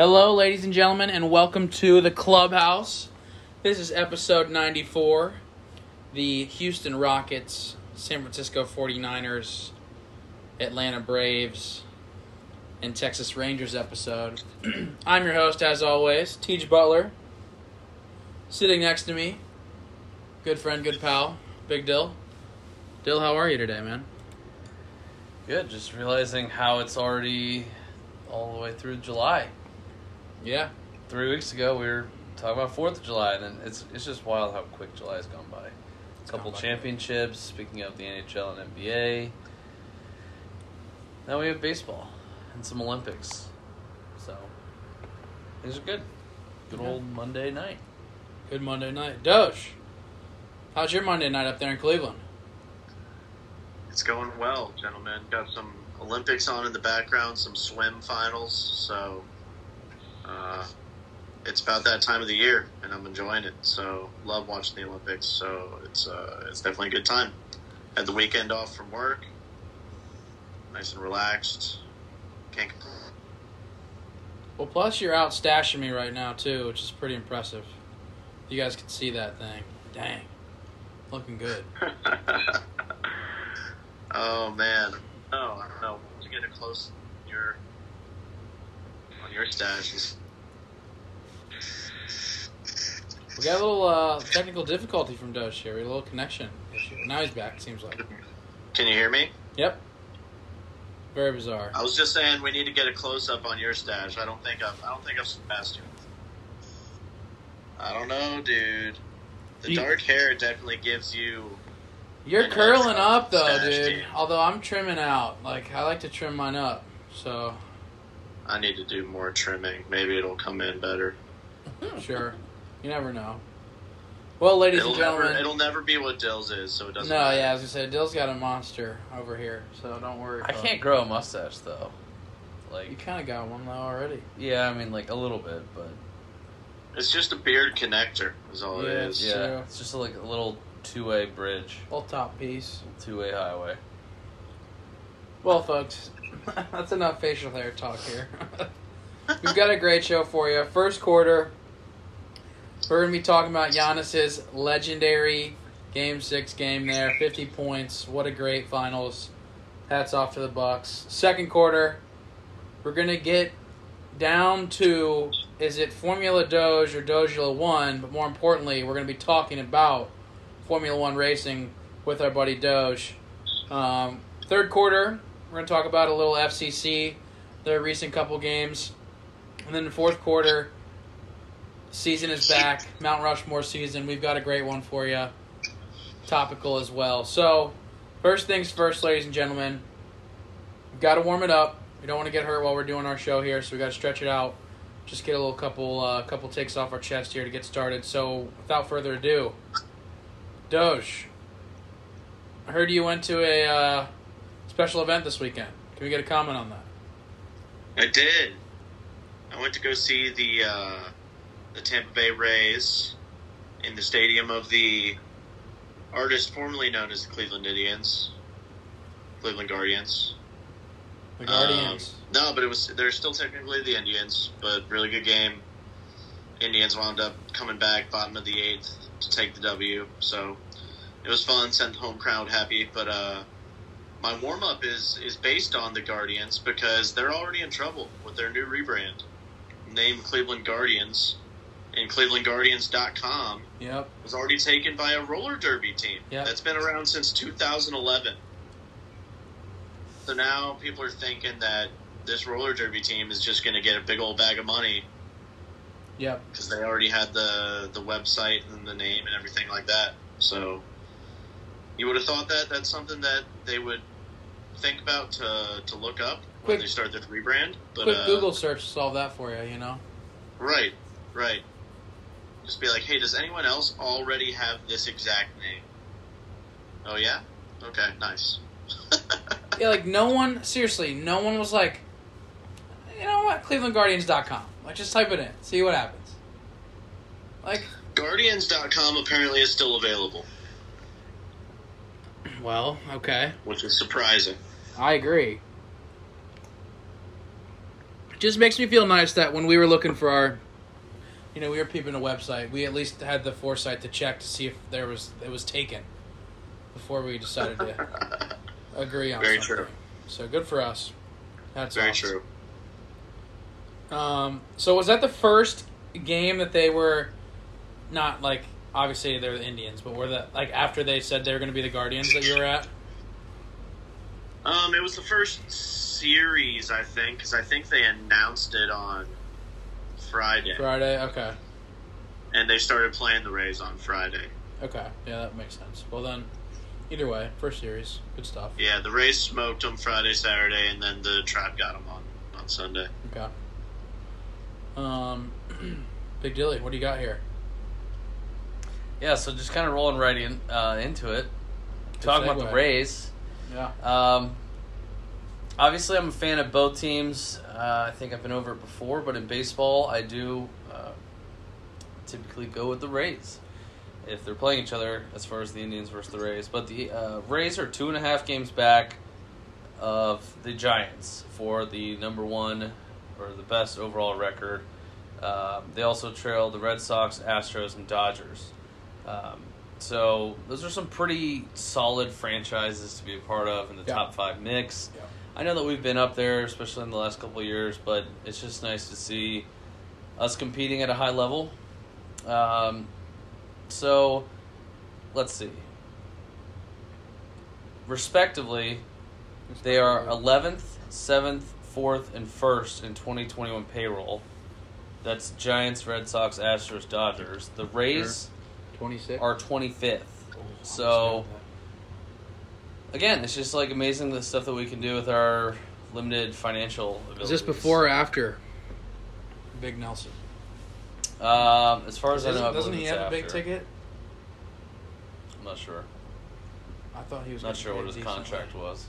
Hello, ladies and gentlemen, and welcome to the clubhouse. This is episode 94. The Houston Rockets, San Francisco 49ers, Atlanta Braves, and Texas Rangers episode. I'm your host, as always, Teej Butler. Sitting next to me, good friend, good pal, Big Dyl. Dyl, how are you today, man? Good. Just realizing how it's already all the way through July. Yeah. Three weeks ago, we were talking about Fourth of July, and then it's it's just wild how quick July has gone by. A couple by. championships. Speaking of the NHL and NBA, now we have baseball and some Olympics. So things are good. Good Yeah. old Monday night. Good Monday night. Doge, how's your Monday night up there in Cleveland? It's going well, gentlemen. Got some Olympics on in the background, some swim finals, so uh, it's about that time of the year, and I'm enjoying it. So love watching the Olympics. So it's uh, it's definitely a good time. Had the weekend off from work, nice and relaxed. Can't complain. Well, plus you're out stashing me right now too, which is pretty impressive. You guys can see that thing. Dang, looking good. oh man, no, I don't know. To get it close your on your stashes. We got a little uh, technical difficulty from Doge here. We had a little connection issue. Now he's back. It seems like. Can you hear me? Yep. Very bizarre. I was just saying we need to get a close up on your stash. I don't think I've I don't think I've surpassed you. I don't know, dude. The You- dark hair definitely gives you. You're curling up though, stash dude. game. Although I'm trimming out. Like I like to trim mine up. So I need to do more trimming. Maybe it'll come in better. sure, you never know. Well, ladies It'll and never, gentlemen. it'll never be what Dyl's is, so it doesn't. matter. No, yeah, as I said, Dyl's got a monster over here, so don't worry. I can't grow a mustache though. Like you kind of got one though already. yeah, I mean, like a little bit, but It's just a beard connector, is all Yeah, it is. yeah, True. it's just like a little two-way bridge, Little top piece. two-way highway. Well, folks, that's enough facial hair talk here. We've got a great show for you. First quarter, we're going to be talking about Giannis's legendary Game Six game there, fifty points. What a great finals! Hats off to the Bucks. Second quarter, we're going to get down to is it Formula Doge or Dojula One, but more importantly, we're going to be talking about Formula One racing with our buddy Doge. Um, third quarter, we're going to talk about a little FCC, their recent couple games. And then the fourth quarter, season is back. Mount Rushmore season. We've got a great one for you. Topical as well. So, first things first, ladies and gentlemen. We've got to warm it up. We don't want to get hurt while we're doing our show here, so we got to stretch it out. Just get a little couple uh, couple takes off our chest here to get started. So, without further ado, Doge. I heard you went to a uh, special event this weekend. Can we get a comment on that? I did. I went to go see the uh, the Tampa Bay Rays in the stadium of the artist formerly known as the Cleveland Indians, Cleveland Guardians. The Guardians. Um, no, but it was they're still technically the Indians, but really good game. Indians wound up coming back bottom of the eighth to take the W. So it was fun, sent the home crowd happy. But uh, my warm up is is based on the Guardians because they're already in trouble with their new rebrand, named Cleveland Guardians. And ClevelandGuardians.com yep. was already taken by a roller derby team Yep. that's been around since 2011. So now people are thinking that this roller derby team is just going to get a big old bag of money Yep. because they already had the the website and the name and everything like that. So you would have thought that that's something that they would think about to to look up Quick- when they start their rebrand. But Quick uh, Google search solve that for you. You know. right, right. Just be like, hey, does anyone else already have this exact name? Oh yeah. Okay, nice. Yeah, like no one. Seriously, no one was like, you know what? ClevelandGuardians.com. Like, just type it in, see what happens. Like, Guardians.com apparently is still available, well, okay, which is surprising. I agree. just makes me feel nice that when we were looking for our, you know, we were peeping a website. We at least had the foresight to check to see if there was it was taken before we decided to agree on something. Very something. true. So good for us. That's Very awesome. true. Um, so was that the first game that they were not like obviously they're the Indians, but were that like after they said they were going to be the Guardians that you were at? Um, it was the first series, I think, because I think they announced it on Friday, Friday. Okay. and they started playing the Rays on Friday. Okay. Yeah, that makes sense. Well then, either way, first series, good stuff. Yeah, the Rays smoked them Friday, Saturday, and then the Tribe got them on on Sunday. Okay. Um, Big Dilly, what do you got here? Yeah, so just kind of rolling right in uh, into it. Talking about the. Rays. Yeah. Um, obviously, I'm a fan of both teams. Uh, I think I've been over it before, but in baseball, I do uh, typically go with the Rays if they're playing each other as far as the Indians versus the Rays. But the uh, Rays are two and a half games back of the Giants for the number one or the best overall record. Um, they also trail the Red Sox, Astros, and Dodgers. Um, so those are some pretty solid franchises to be a part of in the Yeah. top five mix. Yeah. I know that we've been up there, especially in the last couple of years, but it's just nice to see us competing at a high level. Um, so let's see. Respectively, they are 11th, 7th, 4th, and 1st in 2021 payroll. That's Giants, Red Sox, Astros, Dodgers. The Rays twenty six. are 25th. So, again, it's just like amazing the stuff that we can do with our limited financial abilities. is this before or after Big Nelson? Um, as far as I know, I Doesn't, doesn't he it's have a big ticket? I'm not sure. I thought he was Not sure what his decently. contract was.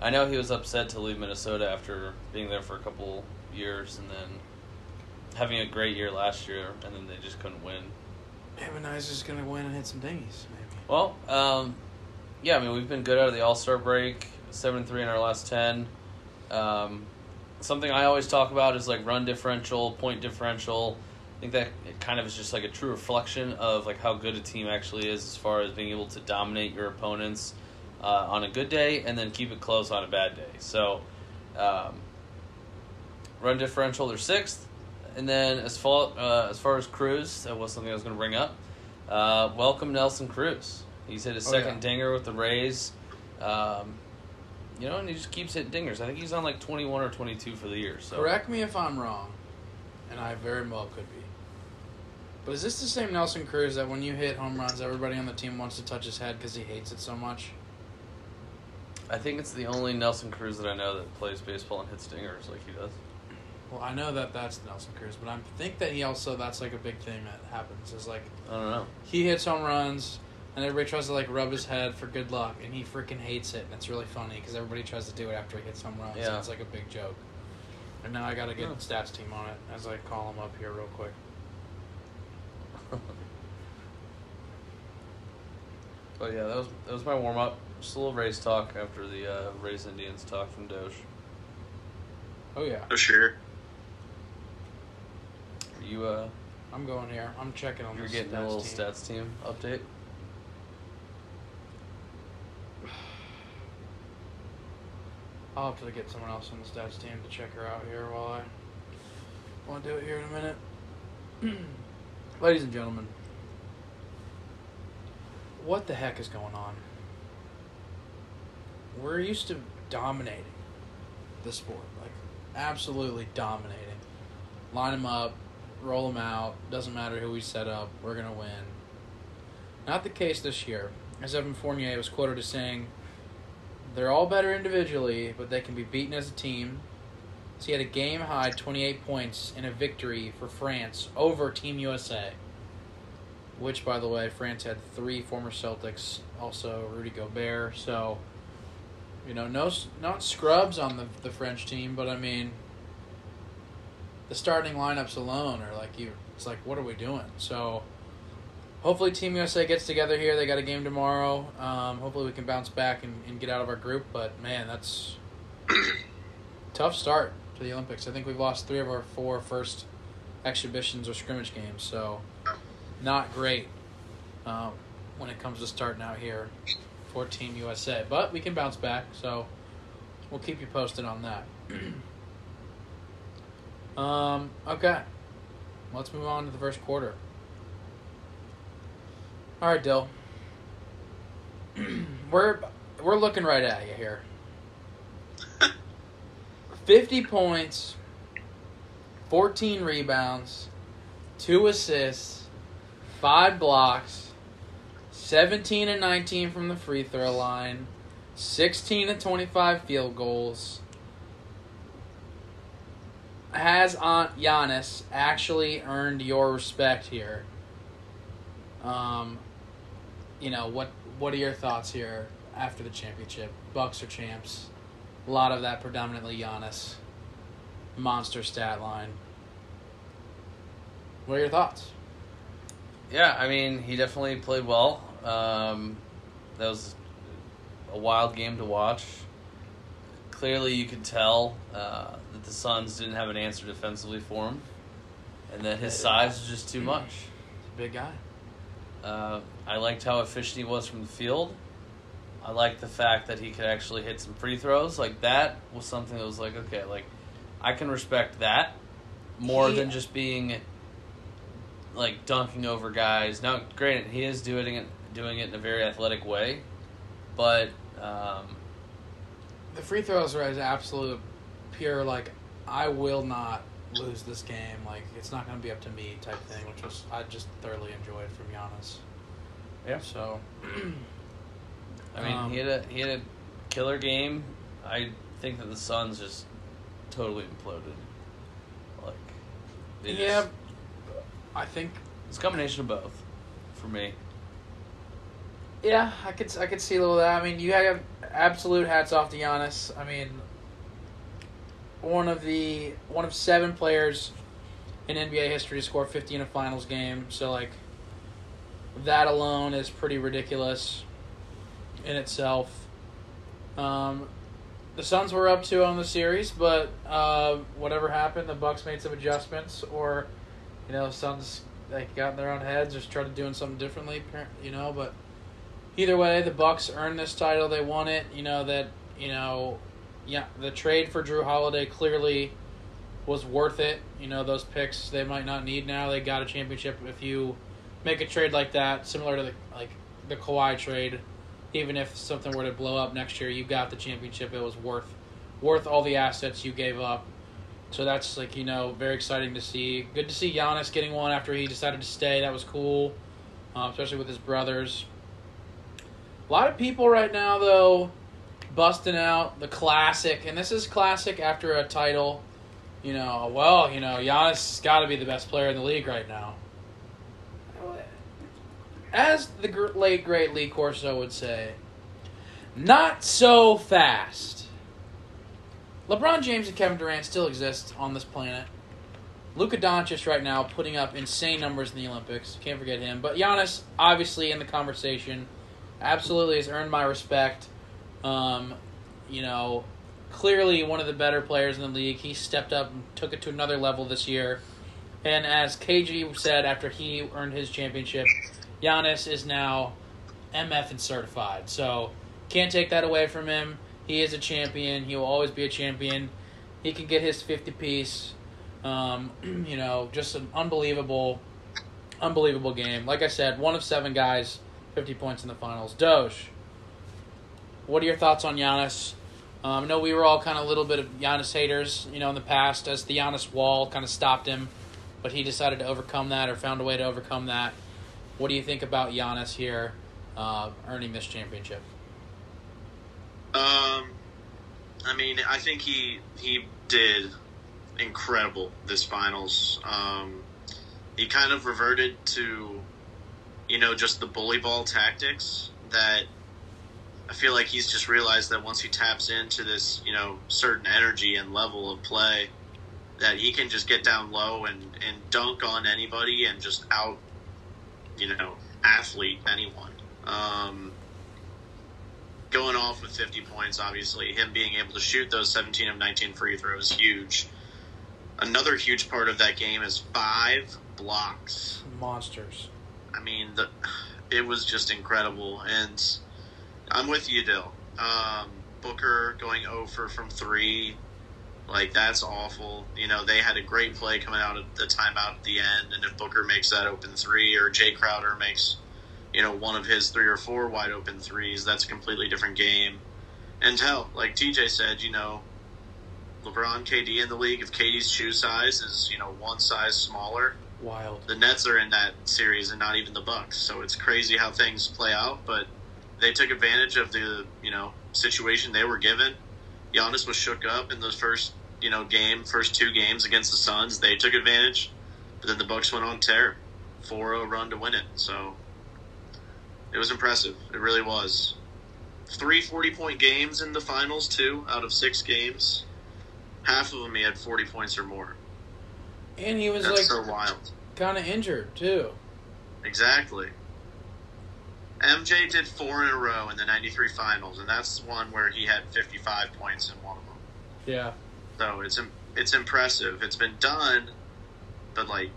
I know he was upset to leave Minnesota after being there for a couple years and then having a great year last year, and then they just couldn't win. Yeah, but now he's just gonna win and hit some dingies, maybe. Well, um, yeah, I mean we've been good out of the All Star break, seven three in our last ten. Um, something I always talk about is like run differential, point differential. I think that it kind of is just like a true reflection of like how good a team actually is as far as being able to dominate your opponents uh, on a good day and then keep it close on a bad day. So, um, run differential they're sixth, and then as far uh, as far as Cruz, that was something I was going to bring up. Uh, welcome Nelson Cruz. He's hit his Oh, second yeah. dinger with the Rays. Um, you know, and he just keeps hitting dingers. I think he's on like 21 or 22 for the year. So Correct me if I'm wrong, and I very well could be. But is this the same Nelson Cruz that when you hit home runs, everybody on the team wants to touch his head because he hates it so much? I think it's the only Nelson Cruz that I know that plays baseball and hits dingers like he does. Well, I know that that's Nelson Cruz, but I think that he also that's like a big thing that happens. Is like I don't know. he hits home runs, and everybody tries to like rub his head for good luck, and he freaking hates it, and it's really funny because everybody tries to do it after he hits home runs. Yeah. and it's like a big joke. And now I got to get Yeah. stats team on it as I call him up here real quick. But yeah, that was that was my warm up. Just a little race talk after the uh, Rays Indians talk from Doge. Oh yeah, Oh sure. Are you uh I'm going here. I'm checking on you're the getting stats a little team. stats team update? I'll have to get someone else on the stats team to check her out here while I want to do it here in a minute. Ladies and gentlemen, what the heck is going on? We're used to dominating the sport, like absolutely dominating. Line them up, roll them out. Doesn't matter who we set up, we're gonna win. Not the case this year, as Evan Fournier was quoted as saying, they're all better individually, but they can be beaten as a team. So he had a game high 28 points in a victory for France over Team USA. Which, by the way, France had three former Celtics, also Rudy Gobert. So, you know, no, not scrubs on the the French team, but I mean, the starting lineups alone are like you. It's like, what are we doing? So, hopefully Team USA gets together here. They got a game tomorrow. Um, hopefully we can bounce back and, and get out of our group. But man, that's tough start. to the Olympics. I think we've lost three of our four first exhibitions or scrimmage games, so not great um, when it comes to starting out here for Team USA. But we can bounce back, so we'll keep you posted on that. um, okay, let's move on to the first quarter. All right, Dyl. we're we're looking right at you here. 50 points, 14 rebounds, 2 assists, 5 blocks, 17 and 19 from the free throw line, 16 and 25 field goals. Has Aunt Giannis actually earned your respect here? Um, you know what? What are your thoughts here after the championship? Bucks are champs. A lot of that predominantly Giannis. Monster stat line. What are your thoughts? Yeah, I mean, he definitely played well. Um, that was a wild game to watch. Clearly, you could tell uh, that the Suns didn't have an answer defensively for him, and that his size was just too much. He's a big guy. Uh, I liked how efficient he was from the field. I liked the fact that he could actually hit some free throws. Like that was something that was like, okay, like I can respect that more He- than just being like dunking over guys. Now, granted, he is doing it doing it in a very athletic way, but um, The free throws are as absolute pure like I will not lose this game. Like it's not going to be up to me type thing, which was I just thoroughly enjoyed from Giannis. Yeah. So I mean, Um, he had a he had a killer game. I think that the Suns just totally imploded. Like, they just- yeah, I think it's a combination of both for me. Yeah, I could I could see a little of that. I mean, you have absolute hats off to Giannis. I mean, one of the one of seven players in NBA history to score fifty in a finals game. So like, that alone is pretty ridiculous in itself. Um, the Suns were up two on the series, but uh, whatever happened, the Bucks made some adjustments, or you know, Suns like got in their own heads, just started doing something differently. You know, but either way, the Bucks earned this title. They won it. You know that. You know, yeah, the trade for Jrue Holiday clearly was worth it. You know, those picks they might not need now. They got a championship if you make a trade like that, similar to the like the Kawhi trade. Even if something were to blow up next year, you got the championship. It was worth worth all the assets you gave up. So that's like you know very exciting to see. Good to see Giannis getting one after he decided to stay. That was cool, uh, especially with his brothers. A lot of people right now though, busting out the classic, and this is classic after a title. You know, well, you know, Giannis has got to be the best player in the league right now. As the late great Lee Corso would say, not so fast. LeBron James and Kevin Durant still exist on this planet. Luka Doncic right now putting up insane numbers in the Olympics. Can't forget him. But Giannis, obviously in the conversation, absolutely has earned my respect. Um, you know, clearly one of the better players in the league. He stepped up and took it to another level this year. And as KG said after he earned his championship, Giannis is now MF and certified. So can't take that away from him. He is a champion. He will always be a champion. He can get his 50 piece. Um, you know, just an unbelievable, unbelievable game. Like I said, one of seven guys, 50 points in the finals. Doge, what are your thoughts on Giannis? Um, I know we were all kind of a little bit of Giannis haters, you know, in the past as the Giannis wall kind of stopped him, but he decided to overcome that or found a way to overcome that. What do you think about Giannis here uh, earning this championship? Um, I mean, I think he he did incredible this finals. Um, he kind of reverted to, you know, just the bully ball tactics that I feel like he's just realized that once he taps into this, you know, certain energy and level of play, that he can just get down low and, and dunk on anybody and just out, you know, athlete anyone. Um, going off with 50 points, obviously, him being able to shoot those 17 of 19 free throws, huge. Another huge part of that game is five blocks. Monsters. I mean, the, it was just incredible. And I'm with you, Dyl. Um, Booker going over from three, like that's awful. You know, they had a great play coming out of the timeout at the end, and if Booker makes that open three, or Jae Crowder makes, you know, one of his three or four wide open threes, that's a completely different game. And hell, like TJ said, you know, LeBron, KD in the league, if KD's shoe size is you know one size smaller, Wild. the Nets are in that series and not even the Bucks. So it's crazy how things play out, but they took advantage of the you know situation they were given. Giannis was shook up in those first you know game, first two games against the Suns. They took advantage, but then the Bucks went on tear, 4-0 run to win it. So it was impressive. It really was. Three 40 point games in the finals too, out of six games. Half of them he had 40 points or more. And he was That's like so wild. kind of injured too. Exactly. MJ did four in a row in the 93 finals, and that's the one where he had 55 points in one of them. Yeah. So it's it's impressive. It's been done, but like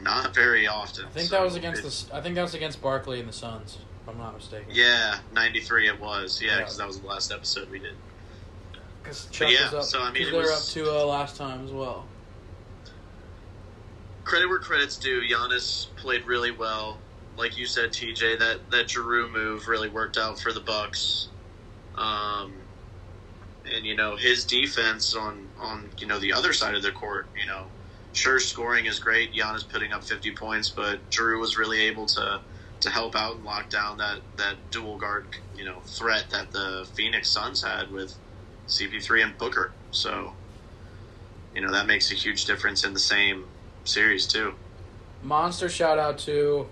not very often. I think So that was against the. I think that was against Barkley and the Suns, if I'm not mistaken. Yeah, 93 it was. Yeah, Yeah. because that was the last episode we did. Because Chuck yeah, was up. so, I mean, they were up was- 2-0 last time as well. Credit where credit's due. Giannis played really well. Like you said, TJ, that that Jrue move really worked out for the Bucks. Um, and you know his defense on on you know the other side of the court. You know, sure scoring is great. Giannis putting up 50 points, but Jrue was really able to to help out and lock down that that dual guard you know threat that the Phoenix Suns had with CP3 and Booker. So you know that makes a huge difference in the same series too. Monster shout out to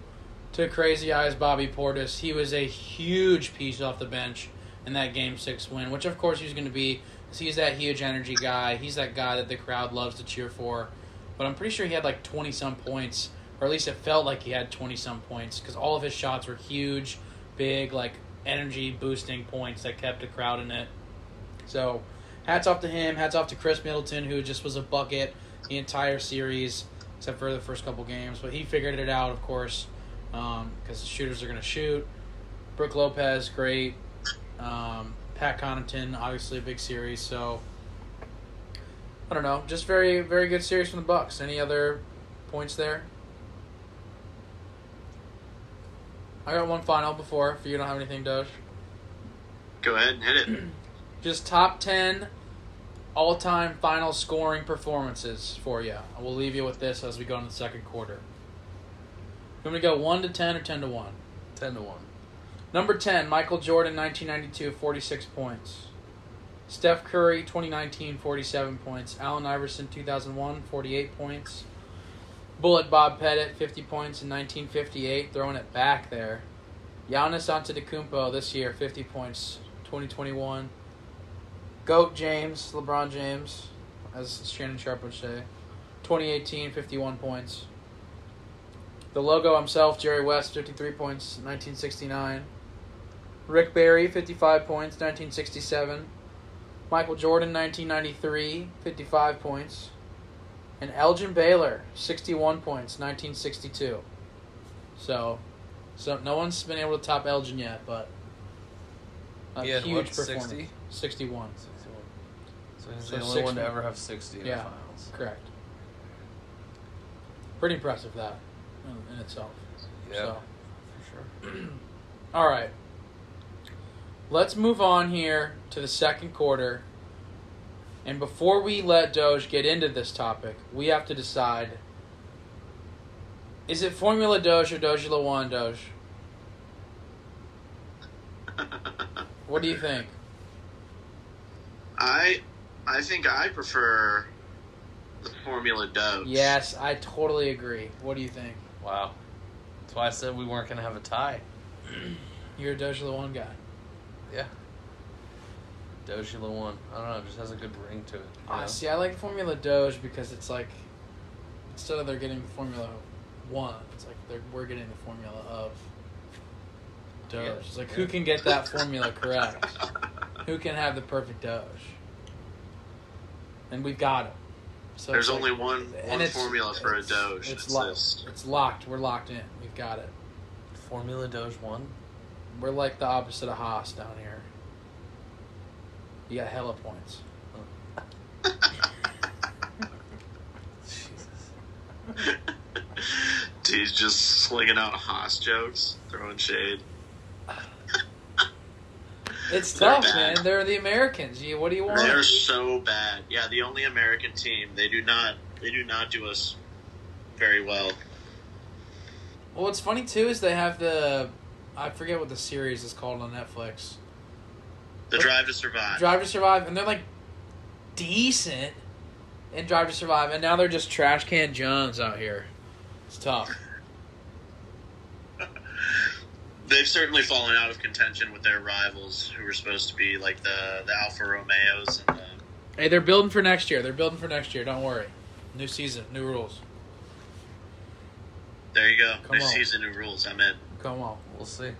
to Crazy Eyes Bobby Portis. He was a huge piece off the bench in that Game Six win, which of course he's going to be. 'cause he's that huge energy guy. He's that guy that the crowd loves to cheer for. But I'm pretty sure he had like 20 some points, or at least it felt like he had 20 some points because all of his shots were huge, big, like energy boosting points that kept the crowd in it. So, hats off to him. Hats off to Khris Middleton, who just was a bucket the entire series, except for the first couple games. But he figured it out, of course, because the shooters are going to shoot. Brook Lopez, great. Um, Pat Connaughton, obviously a big series. So, I don't know, just very, very good series from the Bucks. Any other points there? I got one final before. If you don't have anything, Doge. Go ahead and hit it. just top 10 all time final scoring performances for you. I will leave you with this as we go into the second quarter. Want me to go 1 to 10 or 10 to 1? Ten to one. Number 10, Michael Jordan, 1992, 46 points. Steph Curry, 2019, 47 points. Allen Iverson, 2001, 48 points. Bullet Bob Pettit, 50 points in 1958, throwing it back there. Giannis Antetokounmpo this year, 50 points, 2021. Goat James, LeBron James, as Shannon Sharpe would say, 2018, 51 points. The logo himself, Jerry West, 53 points, 1969. Rick Barry, 55 points, 1967. Michael Jordan, 1993, 55 points. And Elgin Baylor, 61 points, 1962. So, so no one's been able to top Elgin yet, but a He had, huge what, performance. 60? 61, 61. So he's So the only six one to ever have 60 in Yeah. the finals. correct. Pretty impressive that in, in itself. Yeah, So. for sure. All right. Let's move on here to the second quarter. And before we let Doge get into this topic, we have to decide is it Formula Doge or Doge Lawan Doge? What do you think? I I think I prefer the Formula Doge. Yes, I totally agree. What do you think? Wow. That's why I said we weren't going to have a tie. You're a Doge Lawan guy. Yeah. Doji one. I don't know. It just has a good ring to it. you Ah, know? see, I like Formula Doge because it's like instead of they're getting the Formula One, it's like they're we're getting the Formula of. Doge. Yeah. It's like who can get that formula correct? who can have the perfect Doge? And we've got it. So There's it's like- only one one it's- formula for a Doge. It's It's locked. this. It's locked. We're locked in. We've got it. Formula Doge one. We're like the opposite of Haas down here. You got hella points. Jesus. He's just slinging out Haas jokes, throwing shade. It's tough, man. They're the Americans. You, what do you want? They're so bad. Yeah, the only American team. They do not. They do not do us very well. Well, what's funny too is they have the, I forget what the series is called on Netflix. The What? Drive to Survive. Drive to Survive, and they're like decent in Drive to Survive, and now they're just trash can Jones out here. It's tough. They've certainly fallen out of contention with their rivals, who were supposed to be like the the Alfa Romeos and the. Hey, they're building for next year. They're building for next year. Don't worry. New season, new rules. There you go. Come New on. season, new rules. I'm in. Come on, We'll see.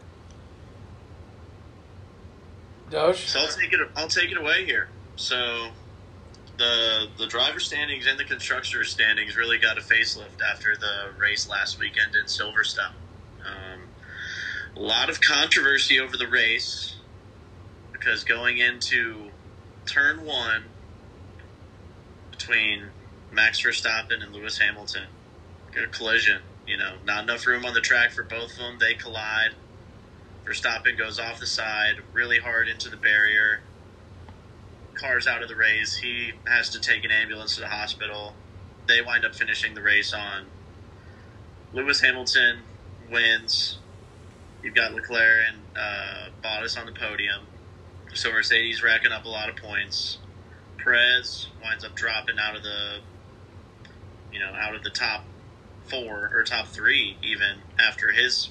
Doge. So I'll take it. I'll take it away here. So, the the driver standings and the constructor standings really got a facelift after the race last weekend in Silverstone. Um, a lot of controversy over the race because going into turn one between Max Verstappen and Lewis Hamilton, a collision. You know, not enough room on the track for both of them. They collide. Verstappen goes off the side really hard into the barrier. Car's out of the race. He has to take an ambulance to the hospital. They wind up finishing the race on. Lewis Hamilton wins. You've got Leclerc and uh, Bottas on the podium. So Mercedes racking up a lot of points. Perez winds up dropping out of the, you know, out of the top four or top three even after his,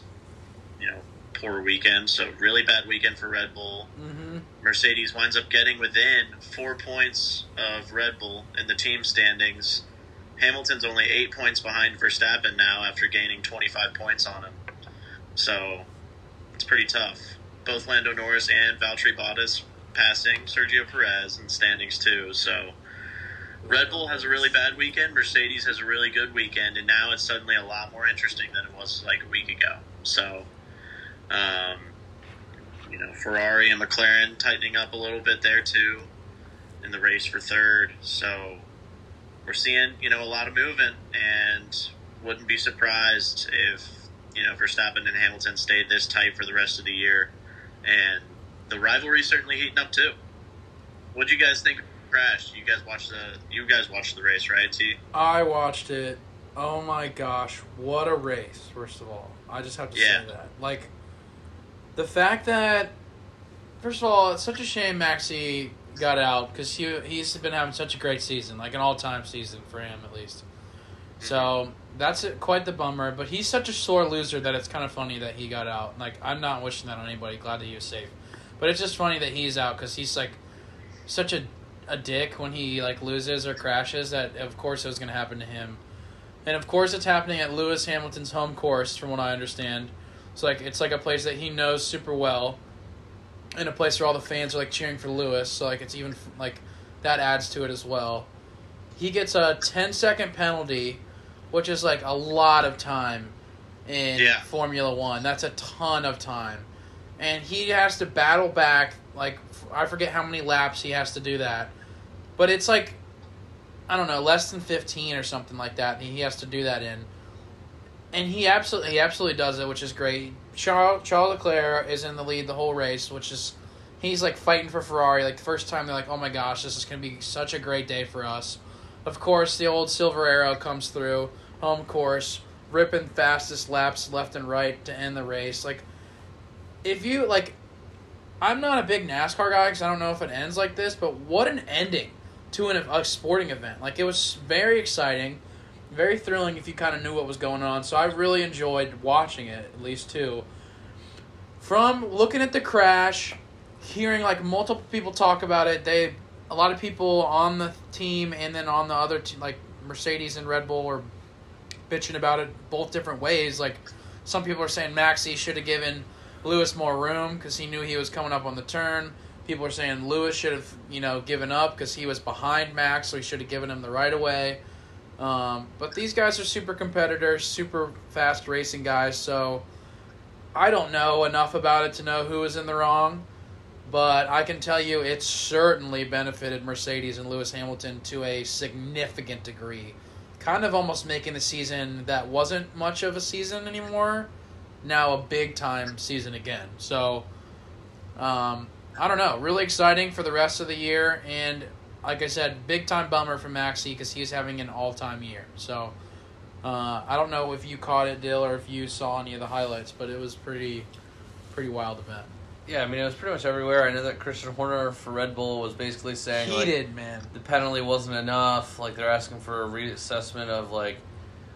you know, poor weekend. So really bad weekend for Red Bull. Mm-hmm. Mercedes winds up getting within four points of Red Bull in the team standings. Hamilton's only eight points behind Verstappen now after gaining 25 points on him. So it's pretty tough. Both Lando Norris and Valtteri Bottas passing Sergio Perez in standings too. So Red Bull has a really bad weekend. Mercedes has a really good weekend, and now it's suddenly a lot more interesting than it was like a week ago. So, um, you know, Ferrari and McLaren tightening up a little bit there too in the race for third. So we're seeing, you know, a lot of moving, and wouldn't be surprised if you know Verstappen and Hamilton stayed this tight for the rest of the year. And the rivalry certainly heating up too. What do you guys think? of Crash. You guys watched the you guys watched the race, right? T. I watched it. Oh my gosh, what a race! First of all, I just have to Yeah. say that. Like, the fact that, first of all, it's such a shame Maxi got out because he he's been having such a great season, like an all time season for him at least. So that's it, quite the bummer. But he's such a sore loser that it's kind of funny that he got out. Like I'm not wishing that on anybody. Glad that he was safe, but it's just funny that he's out because he's like such a a dick when he like loses or crashes. That of course it was going to happen to him, and of course it's happening at Lewis Hamilton's home course, from what I understand. It's like it's like a place that he knows super well, and a place where all the fans are like cheering for Lewis. So like it's even like that adds to it as well. He gets a 10 second penalty, which is like a lot of time in Yeah. Formula One. That's a ton of time. And he has to battle back, like, I forget how many laps he has to do that. But it's like, I don't know, less than 15 or something like that. He has to do that in. And he absolutely, he absolutely does it, which is great. Charles, Charles Leclerc is in the lead the whole race, which is he's like fighting for Ferrari. Like the first time, they're like, "Oh my gosh, this is going to be such a great day for us." Of course, the old Silver Arrow comes through, home course, ripping fastest laps left and right to end the race. Like, if you like, I'm not a big NASCAR guy because I don't know if it ends like this, but what an ending to an, a sporting event! Like, it was very exciting, very thrilling if you kind of knew what was going on. So I really enjoyed watching it, at least too. From looking at the crash, hearing like multiple people talk about it, they a lot of people on the team and then on the other te- like Mercedes and Red Bull are bitching about it both different ways. Like some people are saying Maxi should have given Lewis more room because he knew he was coming up on the turn. People are saying Lewis should have, you know, given up because he was behind Max, so he should have given him the right of way. Um, but these guys are super competitors, super fast racing guys, so I don't know enough about it to know who was in the wrong. But I can tell you it certainly benefited Mercedes and Lewis Hamilton to a significant degree. Kind of almost making the season that wasn't much of a season anymore now a big time season again. So, um, I don't know. Really exciting for the rest of the year. And like I said, big time bummer for Maxi because he's having an all time year. So, uh, I don't know if you caught it, Dyl, or if you saw any of the highlights, but it was pretty, pretty wild event. Yeah, I mean, it was pretty much everywhere. I know that Christian Horner for Red Bull was basically saying like, Heated, man. the penalty wasn't enough. Like they're asking for a reassessment of like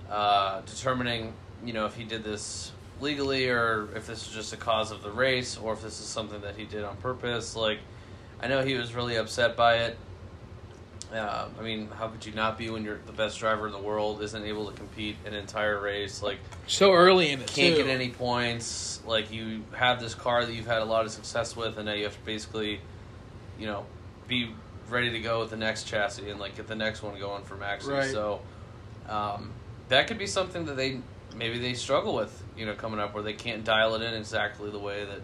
uh, determining, you know, if he did this legally or if this is just a cause of the race or if this is something that he did on purpose. Like, I know he was really upset by it. Uh, I mean, how could you not be when you're the best driver in the world, isn't able to compete an entire race? Like, So early in it, can't too. get any points. Like you have this car that you've had a lot of success with, and now you have to basically, you know, be ready to go with the next chassis and like get the next one going for Maxi. Right. So um, that could be something that they maybe they struggle with, you know, coming up where they can't dial it in exactly the way that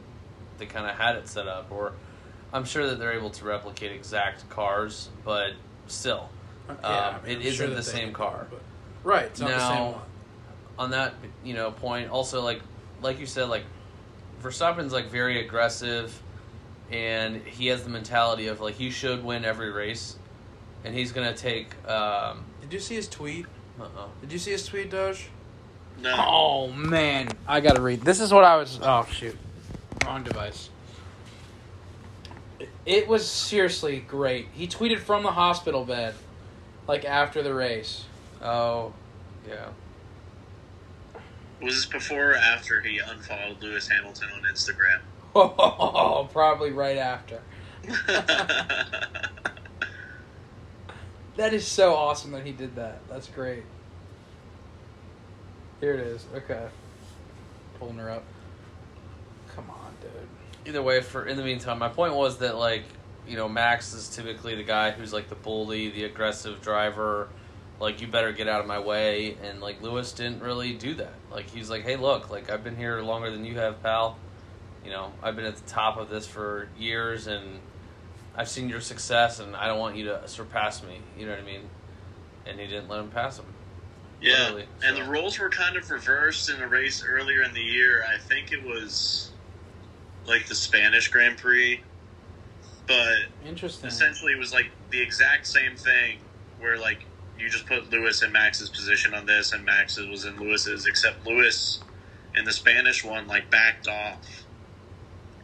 they kind of had it set up. Or I'm sure that they're able to replicate exact cars, but still, Yeah, um, I mean, it I'm isn't sure the they same car. but- Right. It's not the same Now- one. on that you know point also like like you said like Verstappen's like very aggressive and he has the mentality of like he should win every race and he's gonna take um Did you see his tweet? uh-oh. Did you see his tweet, Doge? No. Oh man, I gotta read. This is what I was. Oh shoot, wrong device. It was seriously great. He tweeted from the hospital bed, like after the race. oh yeah Was this before or after he unfollowed Lewis Hamilton on Instagram? Oh, probably right after. That is so awesome that he did that. That's great. Here it is. Okay, pulling her up. Come on, dude. Either way for in the meantime my point was that like you know max is typically the guy who's like the bully the aggressive driver like you better get out of my way and like lewis didn't really do that. Like he's like hey look like i've been here longer than you have pal. You know i've been at the top of this for years and i've seen your success and i don't want you to surpass me. You know what i mean? And he didn't let him pass him. Yeah, Literally, and the roles were kind of reversed in a race earlier in the year. I think it was like the Spanish Grand Prix, but Interesting. essentially it was like the exact same thing where like you just put Lewis in Max's position on this and Max was in Lewis's except Lewis in the Spanish one like backed off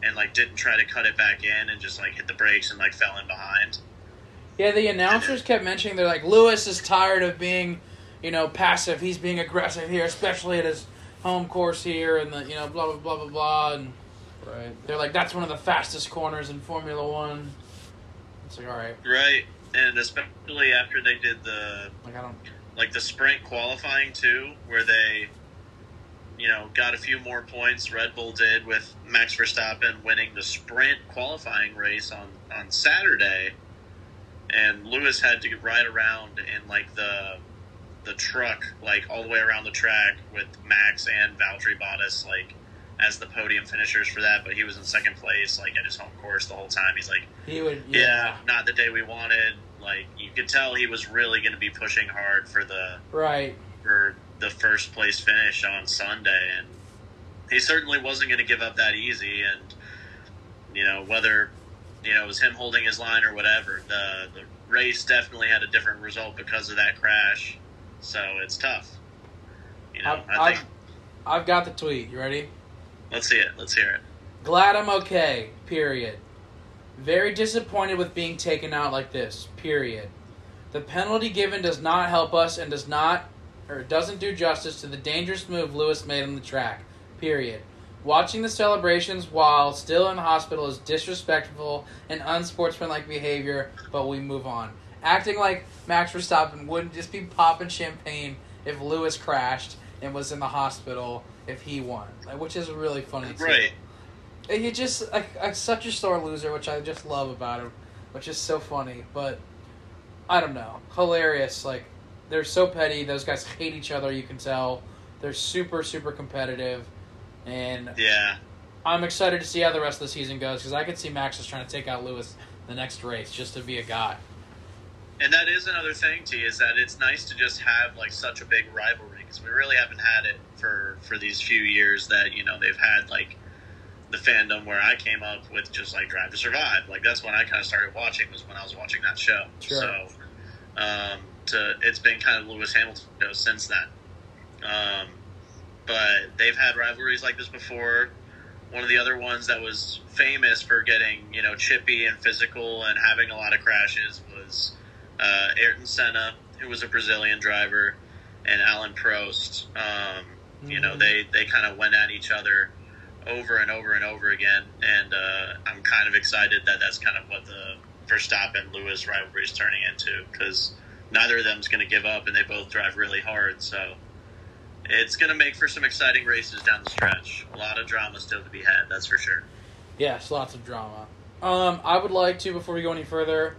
and like didn't try to cut it back in and just like hit the brakes and like fell in behind. Yeah, the announcers kept mentioning they're like Lewis is tired of being, you know, passive. He's being aggressive here, especially at his home course here, and the you know blah blah blah blah blah. And right they're like, that's one of the fastest corners in Formula One. It's like, all right, Right. And especially after they did the like I don't. like the sprint qualifying too, where they, you know, got a few more points. Red Bull did with Max Verstappen winning the sprint qualifying race on on Saturday, and Lewis had to ride around in like the the truck like all the way around the track with Max and Valtteri Bottas like as the podium finishers for that, but he was in second place like at his home course the whole time. He's like He would. yeah, Yeah. not the day we wanted. Like you could tell he was really going to be pushing hard for the Right. for the first place finish on Sunday, and he certainly wasn't going to give up that easy. And you know whether you know it was him holding his line or whatever, the the race definitely had a different result because of that crash. So it's tough. You know, I've, I I've, think. I've got the tweet. You ready? Let's see it. Let's hear it. Glad I'm okay. Period. Very disappointed with being taken out like this. Period. The penalty given does not help us and does not or doesn't do justice to the dangerous move Lewis made on the track. Period. Watching the celebrations while still in hospital is disrespectful and unsportsmanlike behavior, but we move on. Acting like Max Verstappen wouldn't just be popping champagne if Lewis crashed and was in the hospital if he won, like, which is really funny too. Right. he just like, like such a sore loser, which I just love about him, which is so funny. But I don't know, hilarious. Like they're so petty. Those guys hate each other. You can tell. They're super super competitive, and Yeah. I'm excited to see how the rest of the season goes because I could see Max is trying to take out Lewis the next race just to be a guy. And that is another thing, T, is that it's nice to just have like such a big rivalry because we really haven't had it for for these few years that you know they've had like the fandom where I came up with just like Drive to Survive. Like that's when I kind of started watching was when I was watching that show. Sure. So um, to it's been kind of Lewis Hamilton show since then. Um, but they've had rivalries like this before. One of the other ones that was famous for getting you know chippy and physical and having a lot of crashes was uh, Ayrton Senna, who was a Brazilian driver, and Alain Prost. Um, You know, Mhm. they, they kind of went at each other over and over and over again, and uh, I'm kind of excited that that's kind of what the Verstappen Lewis rivalry is turning into because neither of them is going to give up, and they both drive really hard. So it's going to make for some exciting races down the stretch. A lot of drama still to be had, that's for sure. Yes, lots of drama. Um, I would like to, before we go any further,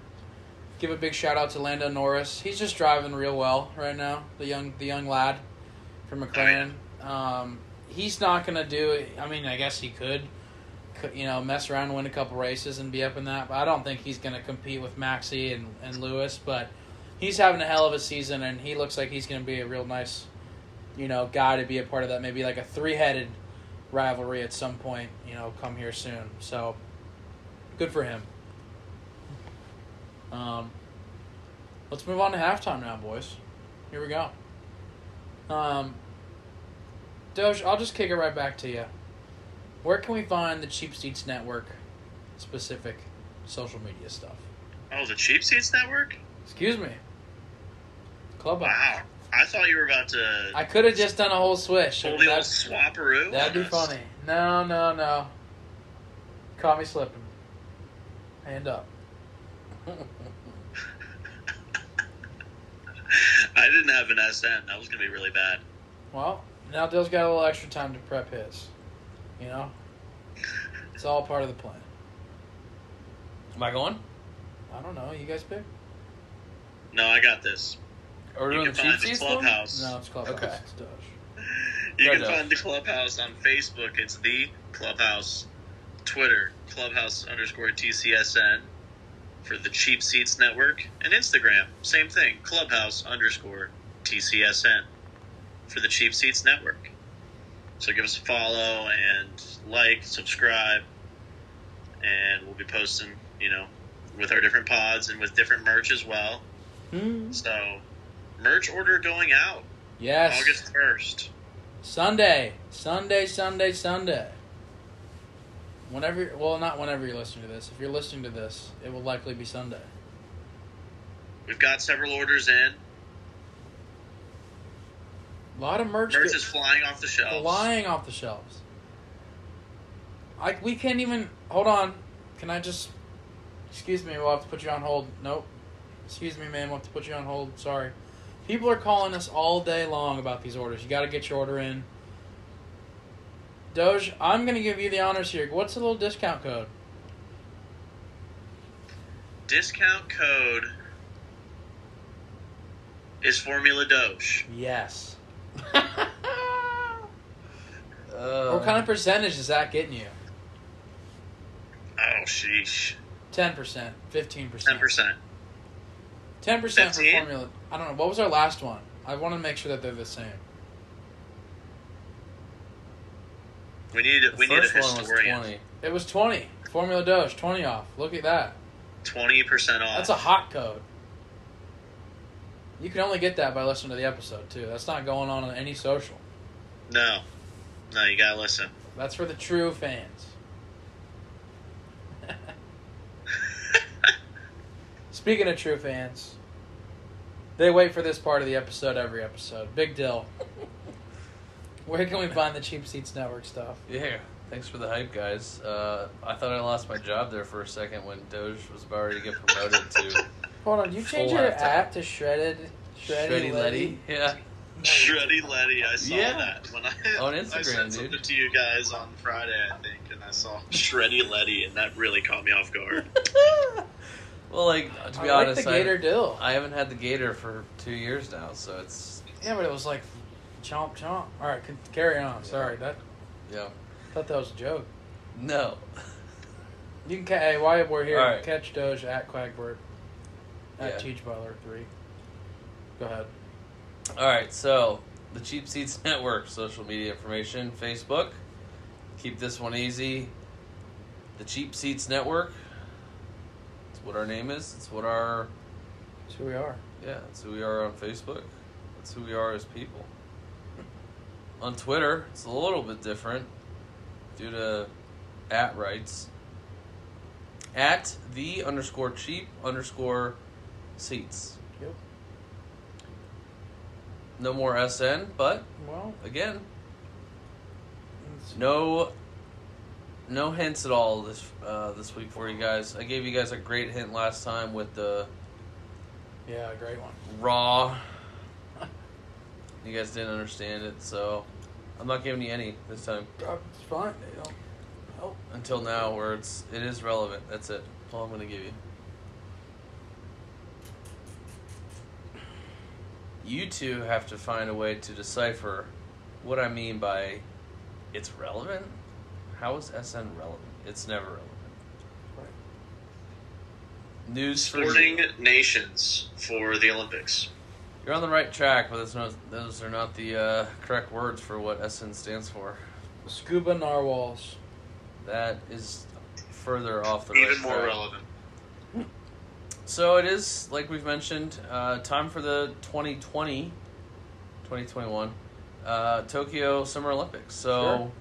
give a big shout out to Lando Norris. He's just driving real well right now. The young, the young lad from McLaren. Um, he's not gonna do. I mean, I guess he could, could, you know, mess around and win a couple races and be up in that. But I don't think he's gonna compete with Maxi and and Lewis. But he's having a hell of a season, and he looks like he's gonna be a real nice, you know, guy to be a part of that. Maybe like a three headed rivalry at some point, you know, come here soon. So good for him. Um, let's move on to halftime now, boys. Here we go. Um, Doge, I'll just kick it right back to you. Where can we find the Cheap Seats Network specific social media stuff? Oh, the Cheap Seats Network? Excuse me. Clubhouse. Wow. I thought you were about to I could have just done a whole switch. the old swapperoo. that'd be funny. No, no, no. Caught me slipping. Hand up. I didn't have an SN. That was going to be really bad. Well, now Dale's got a little extra time to prep his. You know? It's all part of the plan. Am I going? I don't know. You guys pick? No, I got this. Are we You doing can the cheap find the seats one? No, it's Clubhouse. Okay. It's Doge. You Right can on. find the clubhouse on Facebook. It's the clubhouse. Twitter clubhouse underscore TCSN for the Cheap Seats Network, and Instagram same thing clubhouse underscore TCSN for the Cheap Seats Network. So give us a follow and like, subscribe, and we'll be posting, you know, with our different pods and with different merch as well. Hmm. So merch order going out Yes. August first. Sunday. Sunday, Sunday, Sunday. Whenever, well, not whenever you're listening to this. If you're listening to this, it will likely be Sunday. We've got several orders in. A lot of merch, Merch is flying off the shelves. flying off the shelves. I we can't even hold on. Can I just excuse me? We'll have to put you on hold. Nope. Excuse me, man. We'll have to put you on hold. Sorry. People are calling us all day long about these orders. You got to get your order in. Doge, I'm gonna give you the honors here. What's the little discount code? Discount code is Formula Doge. Yes. Uh, what kind of percentage is that getting you? Oh, sheesh. Ten percent, 15%. 10%. ten percent for formula. I don't know. What was our last one? I want to make sure that they're the same. We need we need a one was 20. It was 20. Formula Doge, 20 off. Look at that. Twenty percent off. That's a hot code. You can only get that by listening to the episode, too. That's not going on on any social. no, no. You gotta listen. That's for the true fans. Speaking of true fans, they wait for this part of the episode every episode. Big Dyl. Where can we find the Cheap Seats Network stuff? Yeah, thanks for the hype, guys. Uh, I thought I lost my job there for a second when Doge was about ready to get promoted to Hold on, you change Full your halftime. app to Shredded Shreddy, Shreddy Letty? Letty. Yeah. Shreddy Letty, I saw Yeah. that when I On I Instagram, sent dude. something to you guys on Friday, I think, and I saw Shreddy Letty, and that really caught me off guard. well, like to be I like honest, the Gator dill. I, I haven't had the Gator for two years now, so it's Yeah, but it was like chomp chomp. All right, carry on. Sorry, that yeah. thought that was a joke. No. You can ca- hey, while we're here, right. catch Doge at Quagbert at Yeah. Teach Butler three. Go ahead. All right, so the Cheap Seats Network, social media information, Facebook. Keep this one easy. The Cheap Seats Network. It's what our name is. It's what our It's who we are. yeah. It's who we are on Facebook. It's who we are as people. On Twitter, it's a little bit different due to at rights. At the underscore cheap underscore seats. Yep. No more SN, but Well, again, no, no hints at all this uh, this week for you guys. I gave you guys a great hint last time with the yeah, a great one. raw. You guys didn't understand it, so I'm not giving you any this time Uh, It's fine. They don't. Oh, until now, where it's it is relevant. That's it. That's all I'm gonna give you. You two have to find a way to decipher what I mean by it's relevant. How is SN relevant? It's never relevant. right. News for Sporting nations for the Olympics. You're on the right track, but that's not, those are not the uh, correct words for what SN stands for. Scuba narwhals. That is further off the Even right more track. relevant. So it is, like we've mentioned, uh, time for the 2020, 2021 uh, Tokyo Summer Olympics. So, Sure.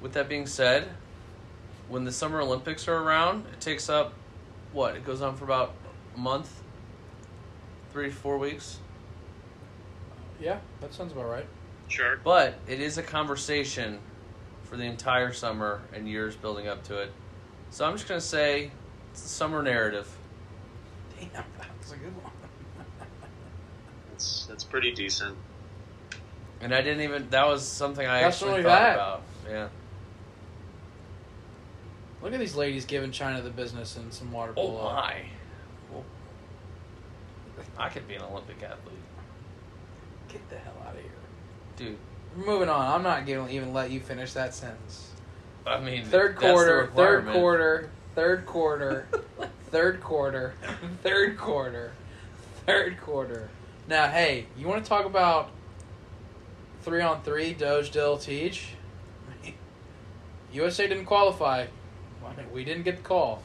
with that being said, when the Summer Olympics are around, it takes up what? It goes on for about a month, three four weeks. Yeah, that sounds about right. Sure. But it is a conversation for the entire summer and years building up to it. So I'm just going to say it's the summer narrative. Damn, that was a good one. That's that's pretty decent. And I didn't even. That was something I That's actually thought that. about. Yeah. Look at these ladies giving China the business and some water Oh polo. my. I could be an Olympic athlete, Get the hell out of here. dude. Moving on. I'm not gonna even let you finish that sentence. I mean, Third quarter, third quarter, third quarter, third quarter, third quarter, third quarter. Now, hey, you want to talk about three on three, Doge, Dyl, Teej? USA didn't qualify. I mean, we didn't get the call.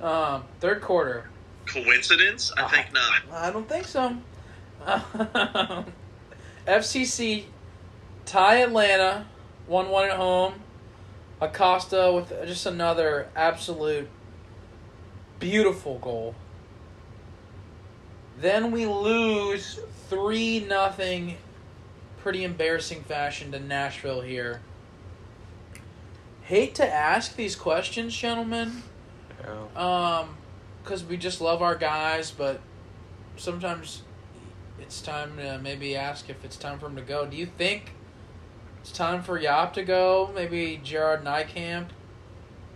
Um, third quarter. Coincidence? I think not. I don't think so. FCC tie Atlanta, one one at home. Acosta with just another absolute beautiful goal. Then we lose three nothing, pretty embarrassing fashion to Nashville here. Hate to ask these questions, gentlemen Yeah. um, because we just love our guys, but sometimes it's time to maybe ask if it's time for him to go. Do you think it's time for Jaap to go? Maybe Gerard Nijkamp,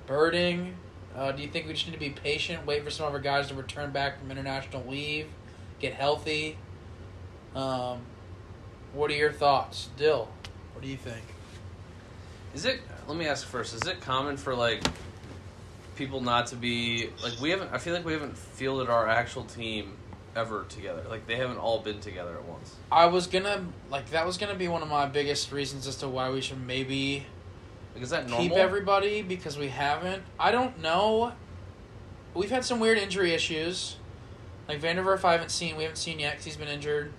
Birding. Uh, do you think we just need to be patient, wait for some of our guys to return back from international leave, get healthy? Um, what are your thoughts, Dyl? What do you think? Is it? Let me ask first. Is it common for like people not to be like we haven't? I feel like we haven't fielded our actual team ever together. Like they haven't all been together at once. I was gonna like that was gonna be one of my biggest reasons as to why we should maybe Like is that normal? keep everybody because we haven't. I don't know. We've had some weird injury issues. Like Vanderwerf, I haven't seen. We haven't seen yet because he's been injured.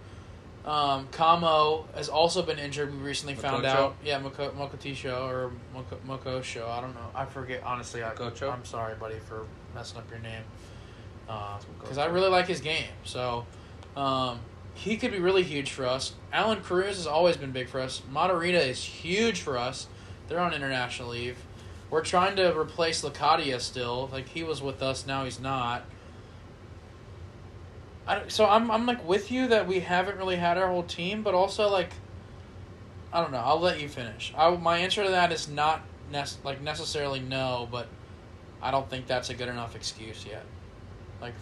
Um, Kamo has also been injured. We recently found out. Yeah, Moko, Mokotisho or Moko, Mokosho. I don't know. I forget. Honestly, I, I'm sorry, buddy, for messing up your name. Because Mokocho. I really like his game. So um, he could be really huge for us. Allan Cruz has always been big for us. Matarrita is huge for us. They're on international leave. We're trying to replace Locadia still. Like he was with us, now he's not. I, don't- so I'm I'm like with you that we haven't really had our whole team, but also like I don't know. I'll let you finish. I, my answer to that is not nec- like necessarily no, but I don't think that's a good enough excuse yet. Like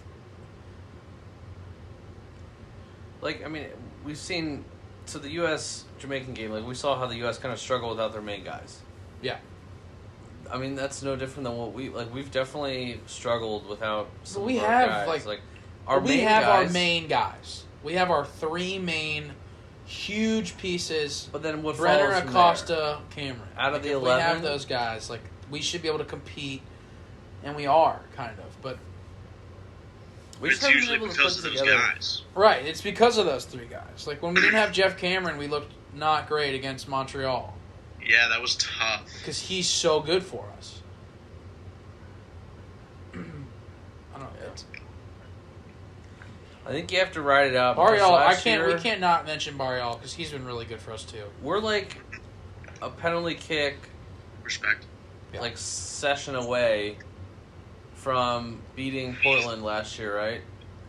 Like I mean, we've seen so the U.S. Jamaican game. Like we saw how the U.S. kind of struggled without their main guys. Yeah. I mean that's no different than what we like. We've definitely struggled without. Some we of our have, guys. like- our we main have guys, our main guys. We have our three main huge pieces. But then what Brenner, follows from Acosta, Cameron. Out of Like, the if we have those guys, like we should be able to compete, and we are kind of. But? We it's just haven't been usually able to because put of those together- guys. right, it's because of those three guys. Like when we didn't have Geoff Cameron, we looked not great against Montreal Yeah, that was tough. because he's so good for us. I don't know. It's, I think you have to write it out. because Barreal, I can't. year, we can't not mention Barreal because he's been really good for us too. We're like a penalty kick, Respect. Yeah. like session away from beating Portland last year, right?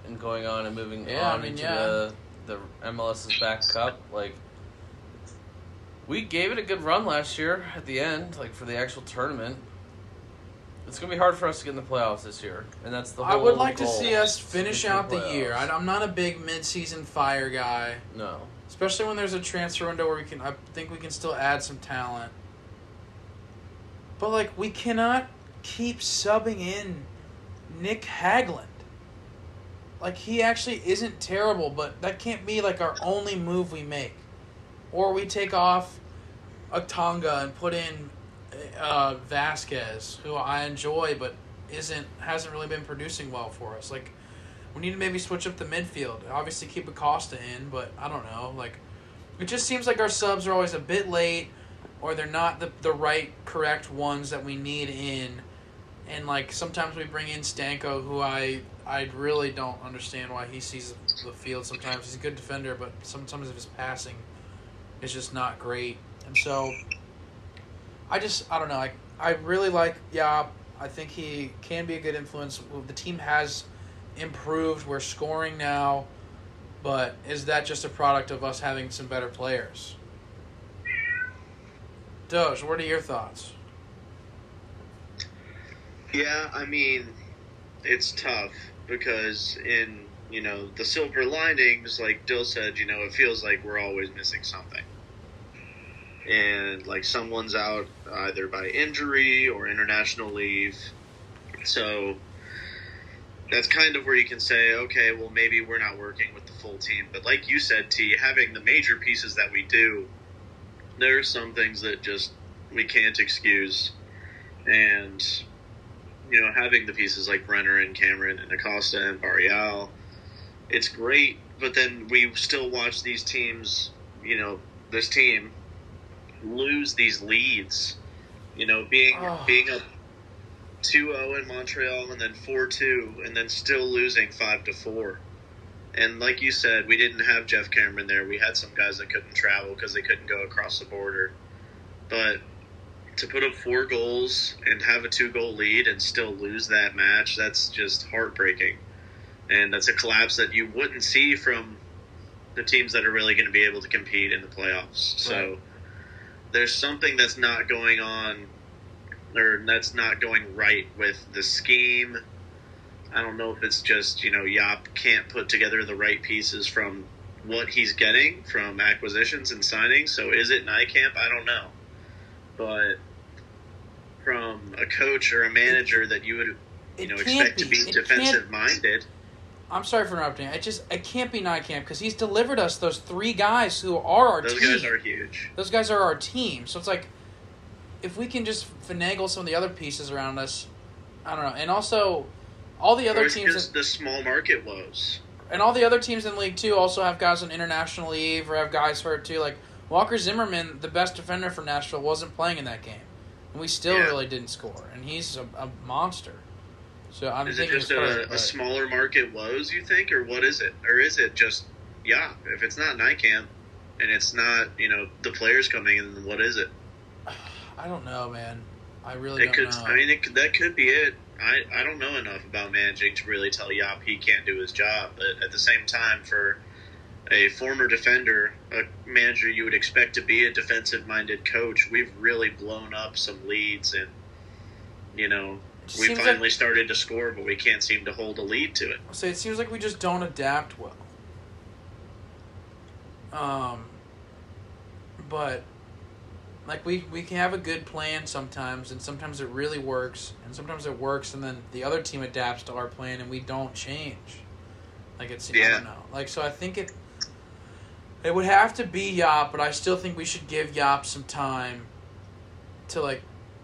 And going on and moving Yeah, I on mean, into yeah. the the MLS's back cup. Like we gave it a good run last year at the end, like for the actual tournament. It's gonna be hard for us to get in the playoffs this year, and that's the. I would like to see us finish out the playoffs. year. I, I'm not a big mid-season fire guy. No, Especially when there's a transfer window where we can, I think we can still add some talent. But like, we cannot keep subbing in Nick Hagglund. Like he actually isn't terrible, but that can't be like our only move we make. Or we take off a Tonga and put in uh, Vazquez, who I enjoy, but isn't hasn't really been producing well for us. Like we need to maybe switch up the midfield. Obviously, keep Acosta in, but I don't know. Like, it just seems like our subs are always a bit late, or they're not the the right, correct ones that we need in. And like sometimes we bring in Stanko, who I I really don't understand why he sees the field. Sometimes he's a good defender, but sometimes of his passing is just not great. And so I just I don't know. I I really like Jaap. I think he can be a good influence. The team has improved. We're scoring now, but is that just a product of us having some better players? Doge, what are your thoughts? Yeah, I mean, it's tough because in you know the silver linings, like Dyl said, you know, it feels like we're always missing something, and like someone's out either by injury or international leave, so that's kind of where you can say, okay, well maybe we're not working with the full team, but like you said, T, having the major pieces that we do, there are some things that just we can't excuse, and you know, having the pieces like Brenner and Cameron and Acosta and Barreal, it's great. But then we still watch these teams, you know, this team lose these leads. You know, being Oh. being a 2-0 in Montreal and then 4-2 and then still losing 5 to 4. And like you said, we didn't have Geoff Cameron there. We had some guys that couldn't travel because they couldn't go across the border. But to put up four goals and have a two goal lead and still lose that match, that's just heartbreaking. And that's a collapse that you wouldn't see from the teams that are really going to be able to compete in the playoffs. So Right. There's something that's not going on or that's not going right with the scheme. I don't know if it's just, you know, Jaap can't put together the right pieces from what he's getting from acquisitions and signings. So is it Nijkamp? I don't know but from a coach or a manager that you would you know expect to be. be It defensive minded. I'm sorry for interrupting. It just it can't be Nijkamp because he's delivered us those three guys who are our Those team. guys are huge. Those guys are our team. So it's like if we can just finagle some of the other pieces around us, I don't know. And also, all the other teams just the small market woes. and all the other teams in League Two also have guys on international leave or have guys hurt too. Like Walker Zimmerman, the best defender for Nashville, wasn't playing in that game, and we still Yeah. really didn't score. And he's a, a monster. So I'm Is it just a, a smaller market woes? You think, or what is it? Or is it just yeah? If it's not Nijkamp and it's not you know the players coming in, then what is it? I don't know, man. I really It don't could. know. I mean, it could, that could be it. I, I don't know enough about managing to really tell Jaap he can't do his job. But at the same time, for a former defender, a manager you would expect to be a defensive minded coach, we've really blown up some leads and you know we seems like- finally started to score, but we can't seem to hold a lead to it. So it seems like we just don't adapt well. Um, but like we we can have a good plan sometimes, and sometimes it really works, and sometimes it works, and then the other team adapts to our plan, and we don't change. Like it's I Yeah. don't know. Like so, I think it it would have to be Jaap, but I still think we should give Jaap some time to like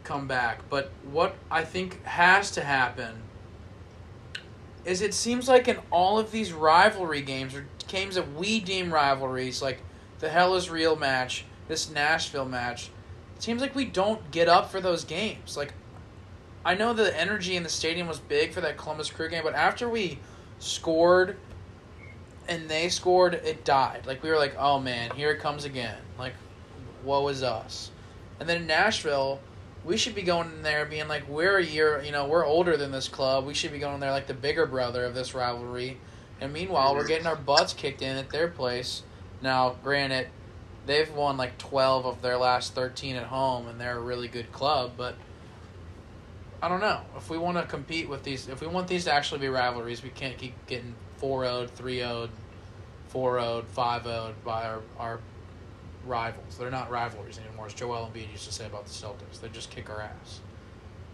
come back. But what I think has to happen is it seems like in all of these rivalry games or games that we deem rivalries, like the Hell is Real match, this Nashville match, it seems like we don't get up for those games. Like, I know the energy in the stadium was big for that Columbus Crew game, but after we scored and they scored, it died. Like, we were like, oh man, here it comes again. Like, woe is us. And then in Nashville, we should be going in there being like we're a year you know we're older than this club. We should be going there like the bigger brother of this rivalry. And meanwhile we're mm-hmm. getting our butts kicked in at their place. Now granted they've won like 12 of their last 13 at home and they're a really good club but i don't know. If we want to compete with these if we want these to actually be rivalries we can't keep getting 4-0 3-0 4-0 5-0 by our, our rivals. They're not rivalries anymore, as Joel Embiid used to say about the Celtics. They just kick our ass.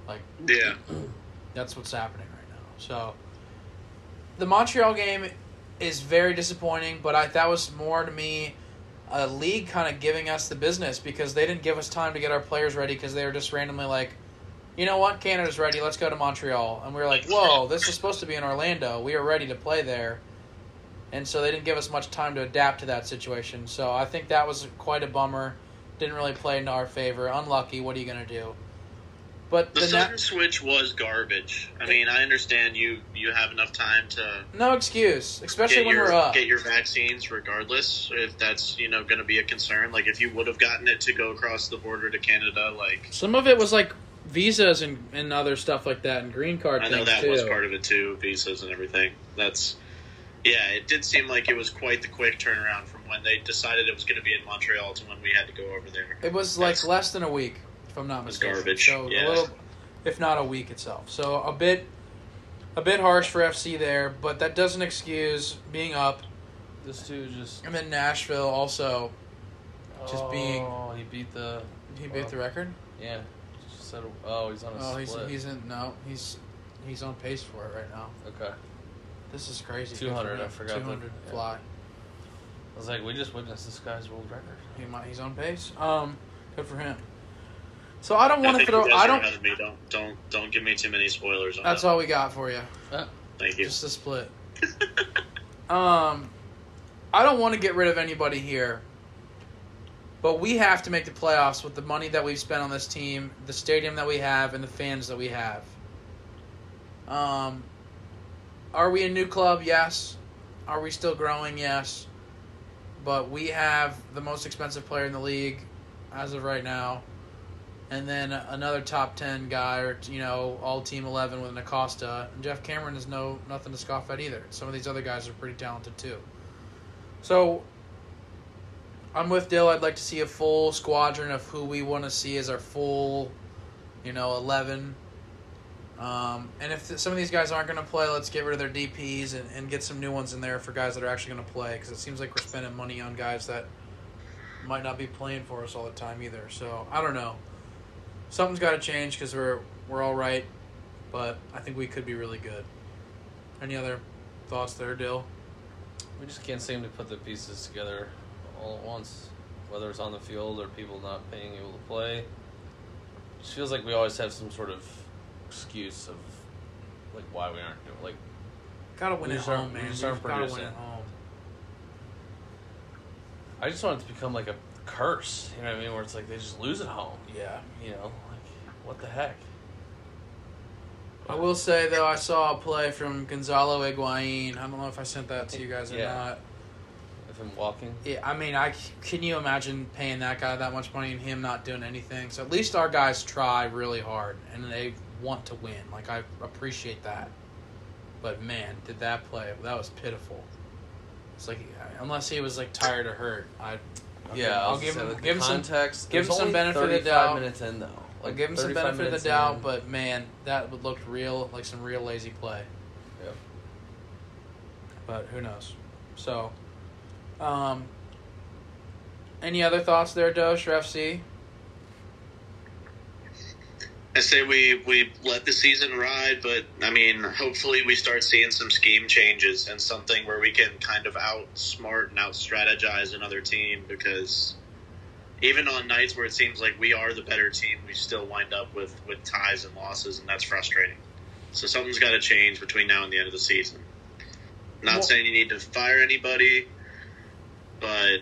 Like Yeah. that's what's happening right now. So the Montreal game is very disappointing, but I, that was more to me a league kind of giving us the business because they didn't give us time to get our players ready because they were just randomly like, you know what, Canada's ready, let's go to Montreal. And we were like, whoa, this is supposed to be in Orlando. We are ready to play there. And so they didn't give us much time to adapt to that situation. So I think that was quite a bummer. Didn't really play into our favor. Unlucky. What are you going to do? But The, the, sudden net, switch was garbage. I mean, I understand you you have enough time to no excuse, especially when your we're up. get your vaccines, regardless if that's you know going to be a concern. Like if you would have gotten it to go across the border to Canada, like Some of it was like visas and, and other stuff like that and green card I know that too. was part of it too, visas and everything. That's yeah, it did seem like it was quite the quick turnaround from when they decided it was going to be in Montreal to when we had to go over there. It was like That's- less than a week, if I'm not was mistaken. garbage, So yeah. a little, if not a week itself. So a bit, a bit harsh for FC there, but that doesn't excuse being up. This dude just And then Nashville also, Just being- Oh, he beat the he beat the record. yeah. Just said, oh, he's on a Oh, he's split. he's in no, he's he's on pace for it right now. okay. This is crazy. 200, I forgot the- Two hundred yeah. fly. I was like, we just witnessed this guy's world record. He might, he's on pace. Um, good for him. So I don't want to think throw. you I don't. me. Don't don't don't give me too many spoilers on That's that. all we got for you. Thank you. Just a split. Um, I don't want to get rid of anybody here, but we have to make the playoffs with the money that we've spent on this team, the stadium that we have, and the fans that we have. Um, are we a new club? Yes. Are we still growing? Yes. But we have the most expensive player in the league as of right now. And then another top ten guy, or you know, all team eleven with an Acosta. And Geoff Cameron is no nothing to scoff at either. Some of these other guys are pretty talented too. So I'm with Dyl. I'd like to see a full squadron of who we want to see as our full, you know, eleven. Um, and if th- some of these guys aren't going to play, let's get rid of their DPS and, and get some new ones in there for guys that are actually going to play. Because it seems like we're spending money on guys that might not be playing for us all the time either. So I don't know. Something's got to change because we're we're all right, but I think we could be really good. Any other thoughts there, Dyl? We just can't seem to put the pieces together all at once, whether it's on the field or people not being able to play. It just feels like we always have some sort of excuse of like why we aren't doing like Gotta win We at just aren't- home, we man. just We've aren't gotta win producing. at home. I just want it to become like a curse, you know what I mean, where it's like they just lose at home, Yeah. you know, like what the heck? I will say though, I saw a play from Gonzalo Higuain. I don't know if I sent that to you guys or Yeah. not. If I'm walking, Yeah, I mean, I can you imagine paying that guy that much money and him not doing anything? So at least our guys try really hard and they want to win. Like I appreciate that. But man, did that play? That was pitiful. It's like unless he was like tired or hurt, I. I'll Yeah, give- I I'll give him give him the some context. give him some benefit of the 35 doubt. minutes in though. I'll Like give him some benefit of the doubt, in. but man, that would look real like some real lazy play. Yep. But who knows? So, um, any other thoughts there, Dosh or FC? I say we we let the season ride, but I mean, hopefully we start seeing some scheme changes and something where we can kind of outsmart and out strategize another team because even on nights where it seems like we are the better team, we still wind up with with ties and losses, and that's frustrating. So something's got to change between now and the end of the season. Not Well- saying you need to fire anybody, but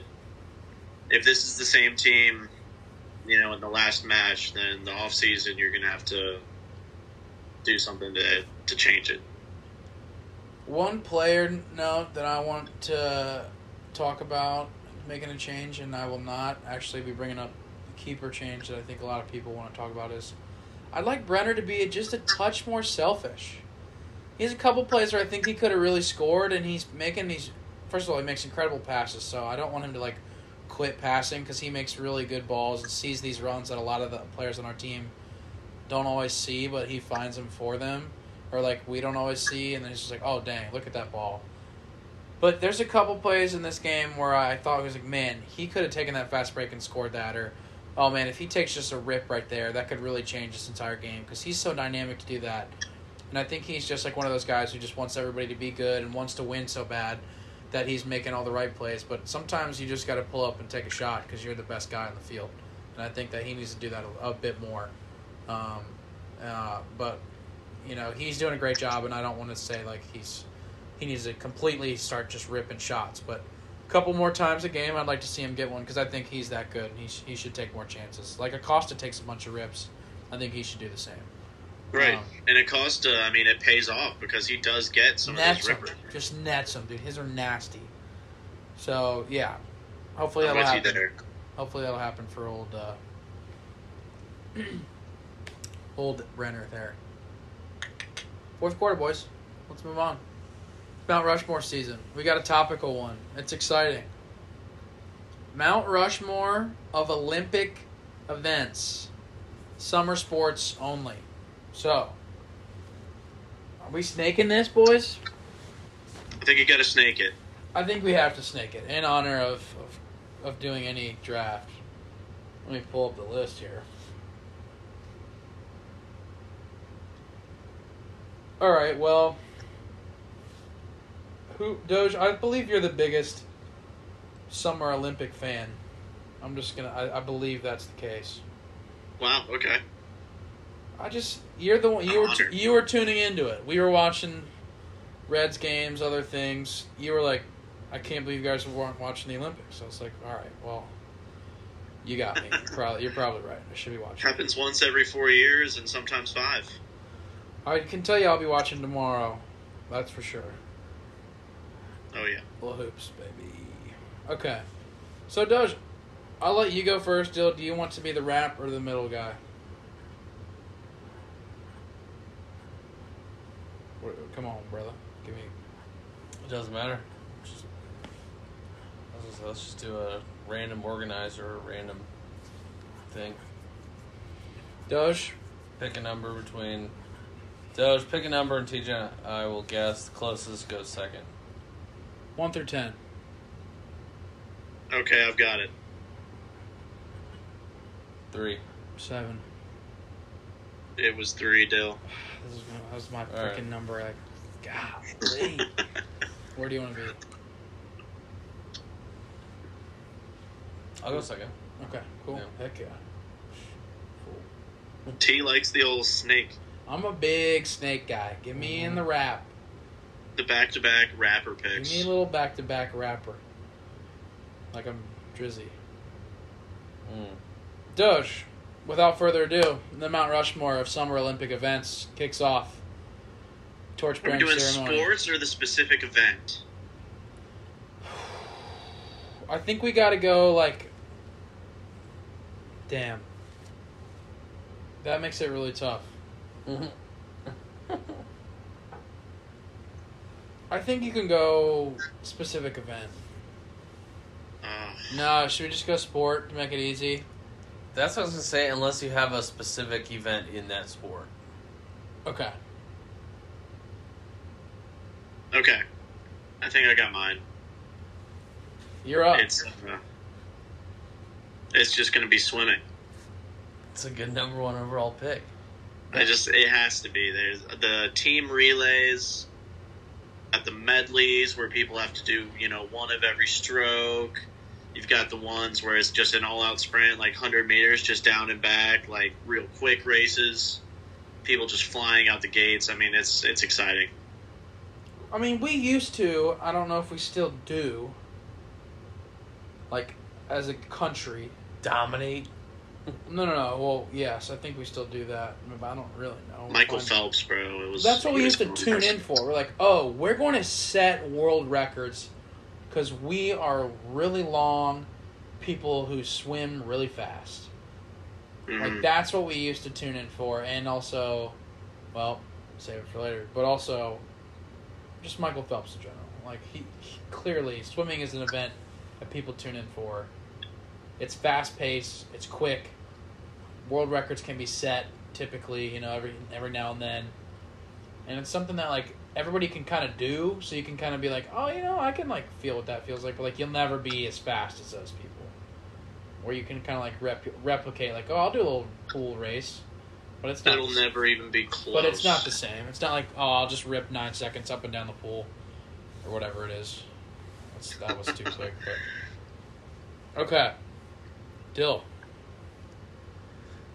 if this is the same team you know, in the last match, then the off season you're gonna have to do something to to change it. One player note that I want to talk about making a change, and I will not actually be bringing up the keeper change that I think a lot of people want to talk about is I'd like Brenner to be just a touch more selfish. He has a couple plays where I think he could have really scored, and he's making these. First of all, he makes incredible passes, so I don't want him to like quit passing because he makes really good balls and sees these runs that a lot of the players on our team don't always see, but he finds them for them or like we don't always see, and then it's just like, oh dang, look at that ball. But there's a couple plays in this game where I thought it was like, man, he could have taken that fast break and scored that, or oh man, if he takes just a rip right there, that could really change this entire game because he's so dynamic to do that. And I think he's just like one of those guys who just wants everybody to be good and wants to win so bad that he's making all the right plays. But sometimes you just got to pull up and take a shot because you're the best guy in the field. And I think that he needs to do that a, a bit more. Um, uh, but you know he's doing a great job, and I don't want to say like he's he needs to completely start just ripping shots, but a couple more times a game, I'd like to see him get one because I think he's that good. and He sh- he should take more chances. Like Acosta takes a bunch of rips, I think he should do the same. Right. Um, and Acosta, I mean, it pays off because he does get some of those rippers. just nets him, dude. His are nasty. So yeah, hopefully I'm that'll happen. there. Hopefully that'll happen for old uh, old Renner there. Fourth quarter, boys. Let's move on. Mount Rushmore season. We got a topical one. It's exciting. Mount Rushmore of Olympic events. Summer sports only. So, are we snaking this, boys? I think you got to snake it. I think we have to snake it in honor of, of, of doing any draft. Let me pull up the list here. All right, well, who Doge? I believe you're the biggest Summer Olympic fan. I'm just gonna. I, I believe that's the case. Wow. Okay. I just you're the one you were Honored. you were tuning into it. We were watching Reds games, other things. You were like, I can't believe you guys weren't watching the Olympics. I was like, all right, well, you got me. probably you're probably right. I should be watching. Happens once every four years and sometimes five. I can tell you, I'll be watching tomorrow. That's for sure. Oh yeah. Little hoops, baby. Okay, so Doge, I'll let you go first. Dyl, do you want to be the rap or the middle guy? Come on, brother. Give me. It doesn't matter. Just, let's, just, let's just do a random organizer or random thing. Doge. Pick a number between. Doge, pick a number and Teej. I will guess the closest goes second. One through ten. Okay, I've got it. Three. Seven. It was three, Dyl. This is that was my freaking right. number. Like, golly. Where do you want to be? I'll go second. Okay, cool. Yeah. Heck yeah. Cool. T likes the old snake, I'm a big snake guy. Give me in the rap. the back-to-back rapper picks. Give picks. me a little back to back rapper. Like I'm Drizzy. Mm. Doge, without further ado, the Mount Rushmore of Summer Olympic events kicks off. Torch Are we bearing doing ceremony. sports or the specific event? I think we got to go like. Damn. That makes it really tough. I think you can go specific event. Uh, No, should we just go sport to make it easy? That's what I was gonna say. Unless you have a specific event in that sport. Okay. okay, I think I got mine. You're up. It's uh, it's just gonna be swimming. It's a good number one overall pick. I just it has to be. There's the team relays at the medleys where people have to do you know one of every stroke. You've got the ones where it's just an all-out sprint, like hundred meters, just down and back, like real quick races. People just flying out the gates. I mean, it's it's exciting. I mean, we used to. I don't know if we still do. Like, as a country. Dominate. No, no, no. Well, yes, I think we still do that, but I don't really know. Michael Fine. Phelps, bro. It was. That's what we used to tune in for. We're like, oh, we're going to set world records because we are really long people who swim really fast. Mhm. Like that's what we used to tune in for, and also, well, save it for later. But also, just Michael Phelps in general. Like he, he clearly swimming is an event that people tune in for. It's fast paced. It's quick. World records can be set typically, you know, every every now and then, and it's something that like everybody can kind of do. So you can kind of be like, oh, you know, I can like feel what that feels like, but like you'll never be as fast as those people. Or you can kind of like rep- replicate, like, oh, I'll do a little pool race, but it's not. It'll the same. never even be close. But it's not the same. It's not like, oh, I'll just rip nine seconds up and down the pool, or whatever it is. That's, that was too quick. But okay, Dyl.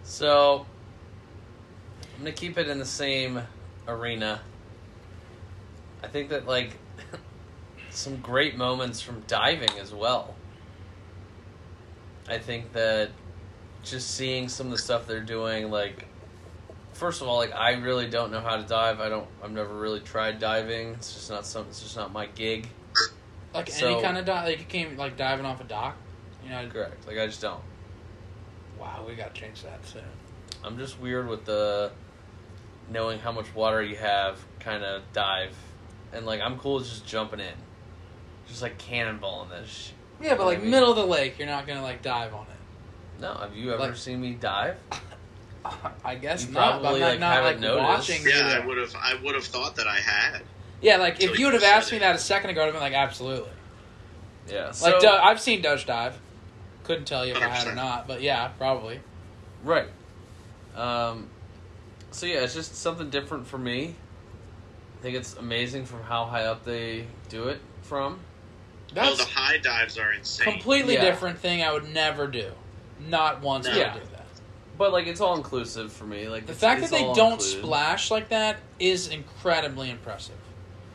So I'm gonna keep it in the same arena. I think that like some great moments from diving as well. I think that just seeing some of the stuff they're doing, like first of all, like I really don't know how to dive. I don't. I've never really tried diving. It's just not some. It's just not my gig. Like So- any kind of dive, like you came like diving off a dock. You know, Correct. Like I just don't. wow, we got to change that soon. I'm just weird with the knowing how much water you have kind of dive. And like I'm cool with just jumping in. Just like cannonballing this. sh- Yeah, but like I mean- middle of the lake, you're not gonna like dive on it. No, have you ever Like- seen me dive? I guess You not. But I'm probably, not, like, not like noticed. watching. Yeah, you. I would have. I would have thought that I had. Yeah, like if you you would have asked me that a second ago, I'd have been like, absolutely. Yeah. Like So, Du- I've seen Doge dive. Couldn't tell you if I had or not, but yeah, probably. right. Um so yeah, it's just something different for me. I think it's amazing from how high up they do it from. oh, That's the high dives are insane. completely Yeah. different thing. I would never do. Not once No. would I Yeah. do that. But like it's all inclusive for me. Like The it's- fact it's that they don't included. splash like that is incredibly impressive.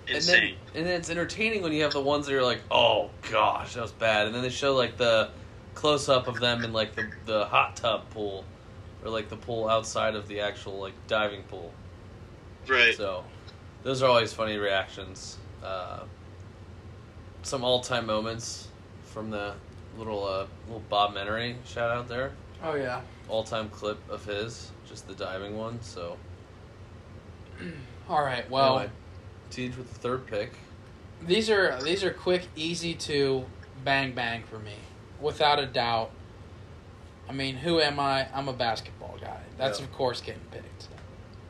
insane. And then, and then it's entertaining when you have the ones that are like, oh gosh, that was bad, and then they show like the close up of them in like the the hot tub pool, or like the pool outside of the actual like diving pool. right. So those are always funny reactions. Uh, some all time moments from the little uh, little Bob Menery shout out there. Oh yeah. All time clip of his, just the diving one. So All right. Well, anyway, Teej with the third pick. these are these are quick, easy to bang bang for me, without a doubt. I mean, who am I? I'm a basketball guy. That's Yeah. of course getting picked.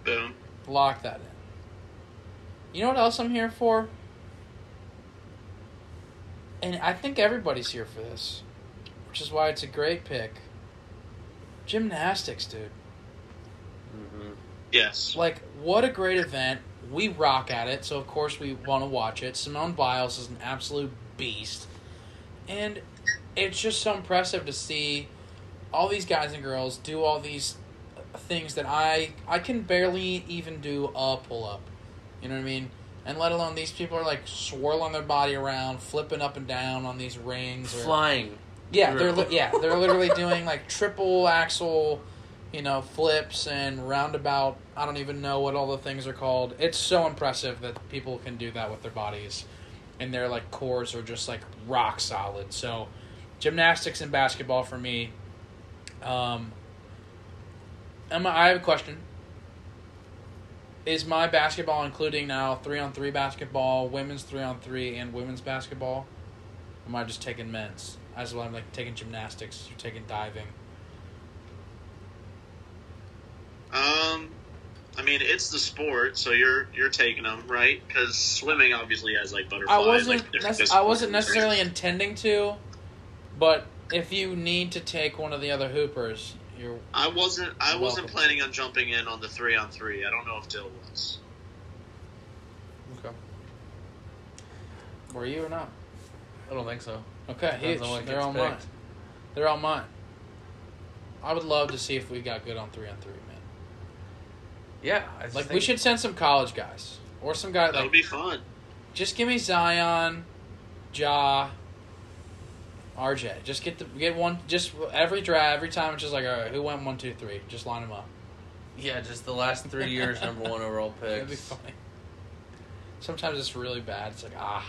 Boom. Lock that in. You know what else I'm here for? And I think everybody's here for this, which is why it's a great pick. Gymnastics, dude. Mm-hmm. Yes. Like, what a great event. We rock at it, so of course we want to watch it. Simone Biles is an absolute beast. And it's just so impressive to see all these guys and girls do all these things that I I can barely even do a pull up. You know what I mean? And let alone these people are like swirling their body around, flipping up and down on these rings. Or, Flying. yeah, they're li- yeah they're literally doing like triple axle, you know, flips and roundabout. I don't even know what all the things are called. It's so impressive that people can do that with their bodies, and their like cores are just like rock solid. So, gymnastics and basketball for me. Um, Emma, I have a question. Is my basketball including now three on three basketball, women's three on three, and women's basketball? Or am I just taking men's? As well, I'm like taking gymnastics, you're taking diving. Um, I mean, it's the sport, so you're you're taking them, right? Because swimming obviously has like butterflies. I wasn't. like, nec- I wasn't necessarily intending to, but if you need to take one of the other hoopers, you're. I wasn't. I wasn't planning on jumping in on the three on three. I don't know if Dyl was. Okay. Were you or not? I don't think so. Okay, huge. Depends on They're gets all mine. They're all mine. I would love to see if we got good on three on three, man. Yeah, I just Like we should send some college guys or some guy That like would be fun. just give me Zion, Ja, RJ. Just get the get one. Just every draft, every time it's just like all right, who went one, two, three? Just line them up. Yeah, just the last three years, number one overall That'd be picks. funny. Sometimes it's really bad. It's like ah,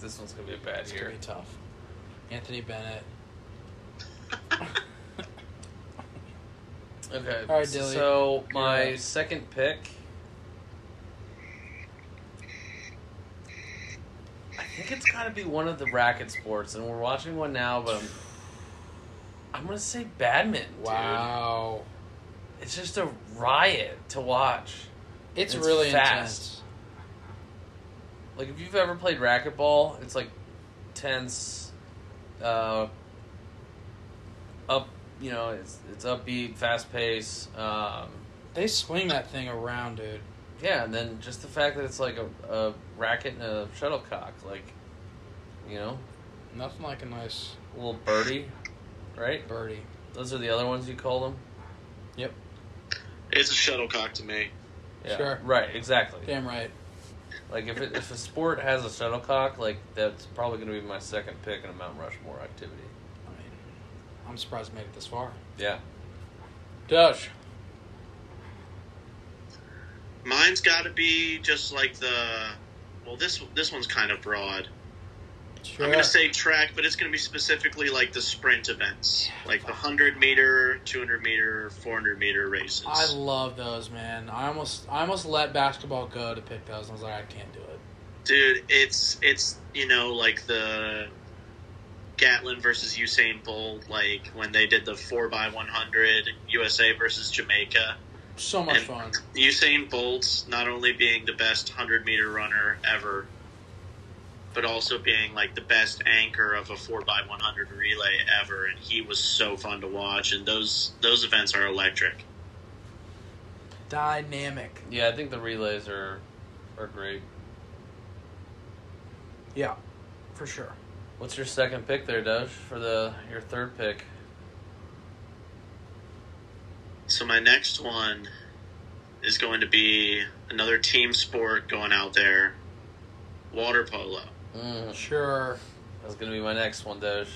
This one's gonna be a bad it's gonna be tough. Anthony Bennett. Okay. All right, Dilly. So my second pick. I think it's got to be one of the racket sports, and we're watching one now. But I'm, I'm gonna say badminton. dude. Wow, It's just a riot to watch. it's, It's really fast. intense. Like if you've ever played racquetball, it's like tense, uh, up. You know, it's it's upbeat, fast pace. Um, They swing that thing around, dude. Yeah, and then just the fact that it's like a, a racket and a shuttlecock, like, you know, Nothing like a nice a little birdie, right? birdie. Those are the other ones you call them. Yep. It's a shuttlecock to me. Yeah, Sure. Right. Exactly. Damn right. Like if it, if a sport has a shuttlecock, like that's probably going to be my second pick in a Mount Rushmore activity. I mean, I'm surprised it made it this far. Yeah. Doge. Mine's got to be just like the. Well, this this one's kind of broad. Sure. I'm gonna say track, but it's gonna be specifically like the sprint events, like the hundred meter, two hundred meter, four hundred meter races. I love those, man. I almost, I almost let basketball go to pick those. I was like, I can't do it. Dude, it's it's you know like the Gatlin versus Usain Bolt, like when they did the four x one hundred USA versus Jamaica. So much And- fun. Usain Bolt's not only being the best hundred meter runner ever, but also being like the best anchor of a four x one hundred relay ever, and he was so fun to watch. And those those events are electric. Dynamic. Yeah, I think the relays are are great. Yeah, for sure. What's your second pick there, Doge, for the your third pick? So my next one is going to be another team sport going out there, water polo. Mm, Sure. that's gonna be my next one, Doge.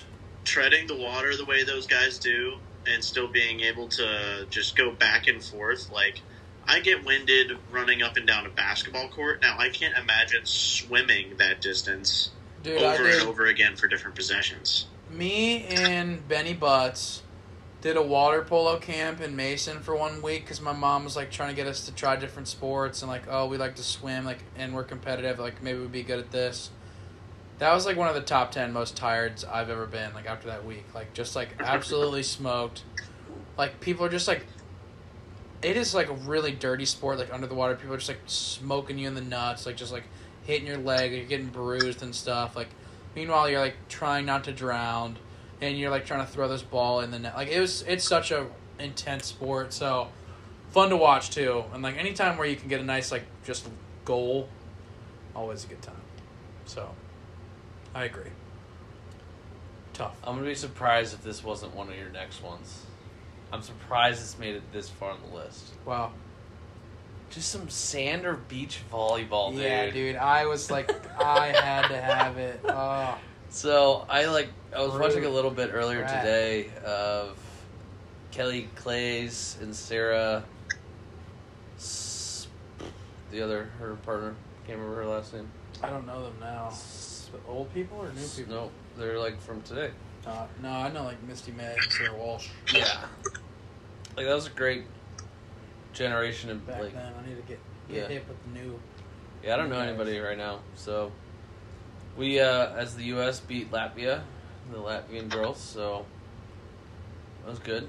Treading the water the way those guys do, and still being able to just go back and forth. Like I get winded running up and down a basketball court. Now I can't imagine swimming that distance Dude, over and over again for different possessions. Me and Benny Butts did a water polo camp in Mason for one week because my mom was like trying to get us to try different sports and like, oh, we like to swim, like, and we're competitive, like maybe we'd be good at this. That was like one of the top ten most tired I've ever been. Like after that week, like just like absolutely smoked. Like people are just like, it is like a really dirty sport. Like under the water, people are just like smoking you in the nuts, like just like hitting your leg, you're getting bruised and stuff. Like meanwhile, you're like trying not to drown, and you're like trying to throw this ball in the net. Like it was, it's such a intense sport. So fun to watch too. And like anytime where you can get a nice like just goal, always a good time. So I agree. Tough. I'm gonna be surprised if this wasn't one of your next ones. I'm surprised it's made it this far on the list. Wow. Just some sand or beach volleyball, dude. Yeah, dude. I was like, I had to have it. Oh, So I like I was watching a little bit earlier today of Kelly Claes and Sarah. The other her partner can't remember her last name. I don't know them now. Old people or new people? No, they're like from today. Uh, no, I know like Misty May, Sarah Walsh. Yeah, like that was a great generation of back like. then. I need to get get Yeah. hip with the new. Yeah, I don't know Guys. anybody right now. So we, uh, as the U.S. beat Latvia, the Latvian girls. So that was good.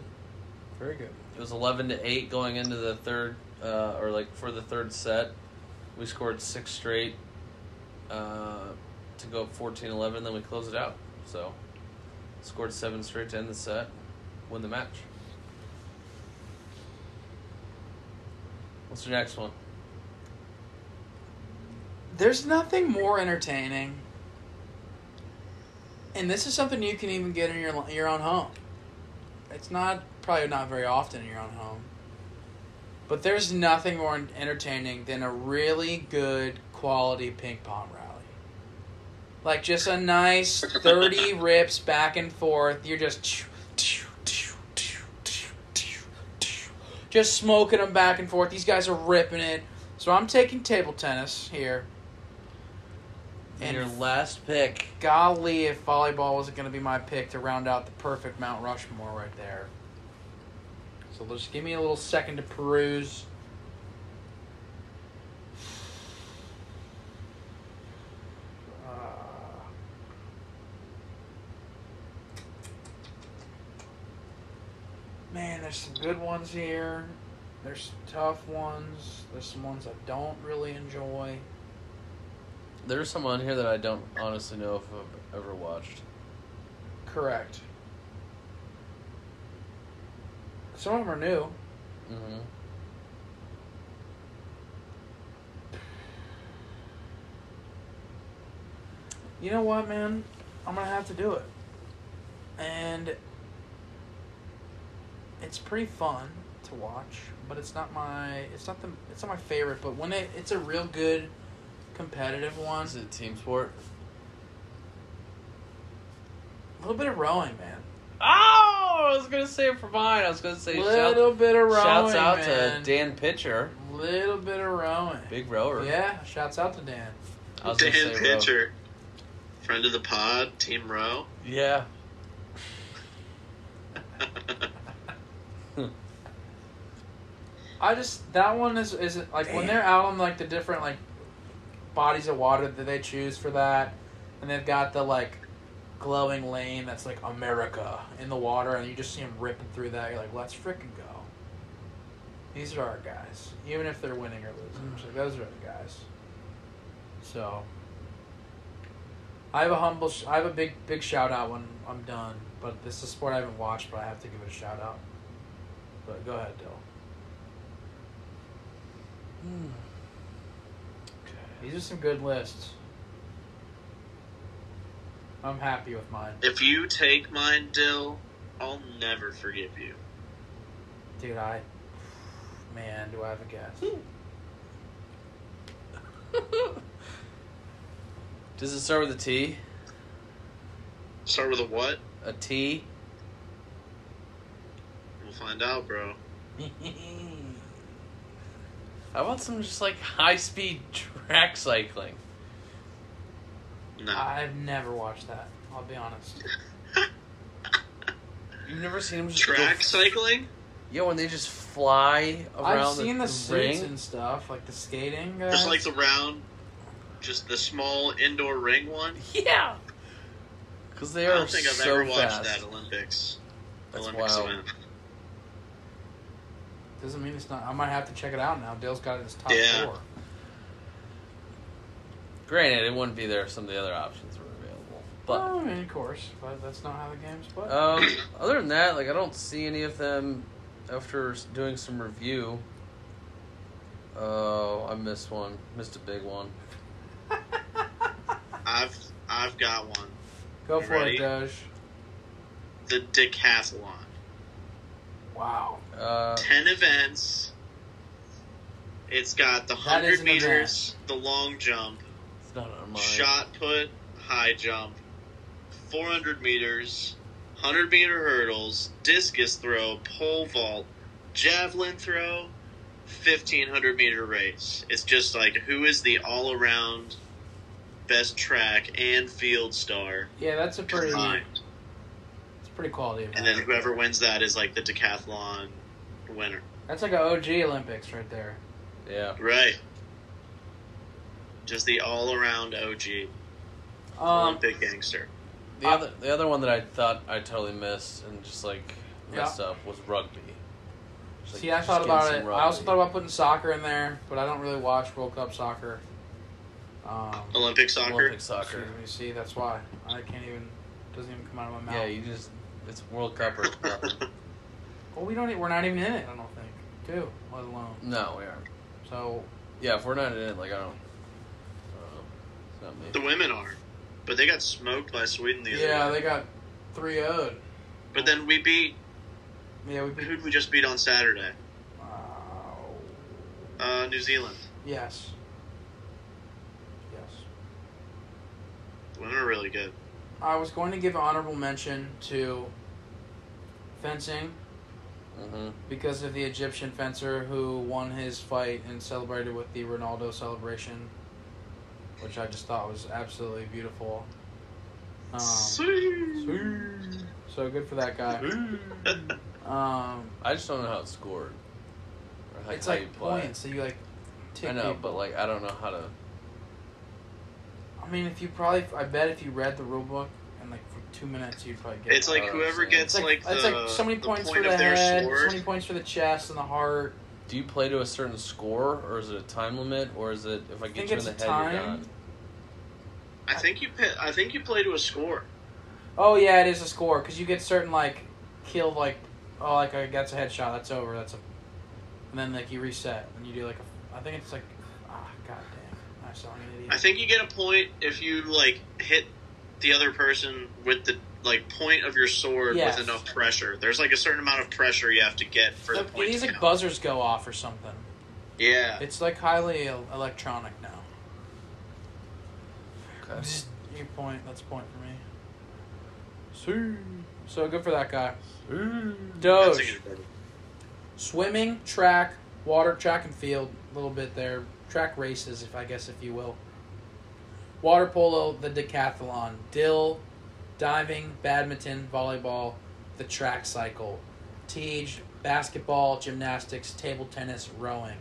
Very good. It was eleven to eight going into the third, uh, or like for the third set. We scored six straight uh, to go up 14-11, Then we closed it out. So scored seven straight to end the set, win the match. What's your next one? There's nothing more entertaining, and this is something you can even get in your your own home. It's not probably not very often in your own home, but there's nothing more entertaining than a really good quality ping pong rally. Like just a nice thirty rips back and forth. You're just just smoking them back and forth. These guys are ripping it. So I'm taking table tennis here. And your last pick. golly, if volleyball wasn't going to be my pick to round out the perfect Mount Rushmore right there. So just give me a little second to peruse. Uh, man, there's some good ones here. There's some tough ones. There's some ones I don't really enjoy. There's some on here that I don't honestly know if I've ever watched. Correct. Some of them are new. Mm-hmm. You know what, man? I'm gonna have to do it. And it's pretty fun to watch, but it's not my it's not the it's not my favorite, but when it, it's a real good competitive one, Is it team sport? a little bit of rowing, man. Oh, I was gonna say for mine. I was gonna say little bit of rowing, shouts out man. to Dan Pitcher, Little bit of rowing. big rower. Yeah, shouts out to Dan. I was gonna Dan say row. Pitcher, friend of the pod, Team Row. Yeah, I just that one is is like when they're out on like the different like bodies of water that they choose for that, and they've got the like glowing lane that's like America in the water, and you just see them ripping through that. You're like, let's freaking go. These are our guys, even if they're winning or losing. Like, those are the guys. So I have a humble, sh- I have a big big shout out when I'm done. But this is a sport I haven't watched, but I have to give it a shout out. But go ahead, Dyl. These are some good lists. I'm happy with mine. If you take mine, Dyl, I'll never forgive you. Dude, I. Man, do I have a guess? Does it start with a T? Start with a what? A T? We'll find out, bro. I want some just like high speed track cycling? No. I've never watched that. I'll be honest. You've never seen them just Track go, cycling? Yeah, when they just fly around I've seen the, the, suits ring. and stuff, like the skating guys. Just like the round, just the small indoor ring one? Yeah, because they I don't think I've so ever watched fast. that Olympics. That's Olympics wild. event. Doesn't mean it's not. I might have to check it out now. Dale's got it as top Yeah. four. Granted, it wouldn't be there if some of the other options were available. But Well, I mean, of course, but that's not how the game's played. um, other than that, like I don't see any of them after doing some review. Oh, I missed one. Missed a big one. I've I've got one. Go for ready? it, Doge. The decathlon. Wow. Uh, Ten events. It's got the hundred an meters, the long jump, it's not on mine. shot put, high jump, four hundred meters, hundred meter hurdles, discus throw, pole vault, javelin throw, fifteen hundred meter race. It's just like who is the all around best track and field star Yeah, that's a pretty. combined. It's pretty quality event. And then whoever wins that is like the decathlon winner. That's like an OG Olympics right there. Yeah. Right. Just the all around OG Um, Olympic gangster. The other the other one that I thought I totally missed and just like messed up was rugby. Just, like, see, I thought about some it. I also thought about putting soccer in there, but I don't really watch World Cup soccer. Um, Olympic soccer. Olympic soccer. excuse me, see, that's why I can't even. Doesn't even come out of my mouth. Yeah, you just it's World Cup or it's nothing. Well, we don't. e- We're not even in it. I don't think. Too, let alone. No, we aren't. So Yeah, if we're not in it, like I don't. I don't know. It's not me. The women are, but they got smoked by Sweden the other yeah, day. they got three 0 But then we beat. Yeah, we beat. Who'd we just beat on Saturday? Uh, Uh, New Zealand. yes. Yes. The women are really good. I was going to give honorable mention to fencing hmm because of the Egyptian fencer who won his fight and celebrated with the Ronaldo celebration, which I just thought was absolutely beautiful. Um, Sweet. so good for that guy. Um, I just don't know how it's scored. Or how- it's how you like play. points, so you like. Tick I know, people. but like I don't know how to. I mean, if you probably, I bet if you read the rule book and like for two minutes, you'd probably get. It's it. like Oh, whoever gets it's like, like, the, it's like so many points point for the head, sword. so many points for the chest and the heart. Do you play to a certain score, or is it a time limit, or is it if I think get you in the head, time. you're done? I think you pit, I think you play to a score. Oh yeah, it is a score because you get certain like kill like oh like a, that's a headshot that's over that's a and then like you reset and you do like a I think it's like ah god damn I sound like an idiot. I think you get a point if you like hit the other person with the like point of your sword Yes. with enough pressure. There's like a certain amount of pressure you have to get for the Like, point. these like count. buzzers go off or something. Yeah. It's like highly electronic now. Okay. Just your point. That's a point for me. See. So good for that guy. That's a Doge. good. Swimming, track, water, track and field, a little bit there. Track races, if I guess, if you will. Water polo, the decathlon, Dyl, diving, badminton, volleyball, the track cycle, Teej, basketball, gymnastics, table tennis, rowing.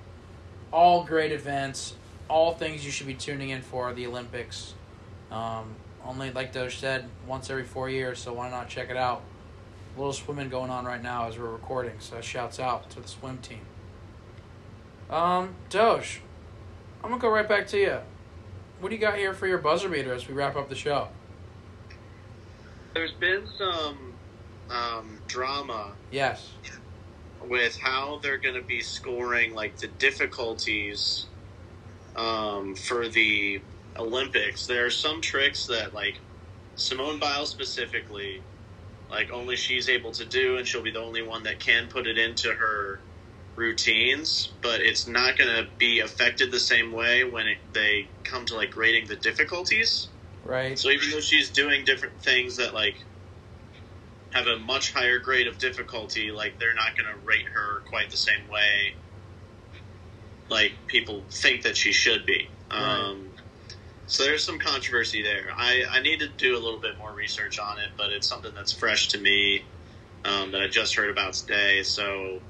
All great events, all things you should be tuning in for the Olympics. Um, only, like Doge said, once every four years, so why not check it out? A little swimming going on right now as we're recording, so shouts out to the swim team. Um, Doge, I'm gonna go right back to you. What do you got here for your buzzer beater as we wrap up the show? There's been some um, drama Yes. with how they're going to be scoring like the difficulties um, for the Olympics. There are some tricks that like Simone Biles specifically, like only she's able to do, and she'll be the only one that can put it into her routines. But it's not going to be affected the same way when it, they come to like grading the difficulties. Right. So even though she's doing different things that like have a much higher grade of difficulty, like they're not going to rate her quite the same way like people think that she should be. Um, so there's some controversy there. I, I need to do a little bit more research on it, but it's something that's fresh to me um, that I just heard about today. So,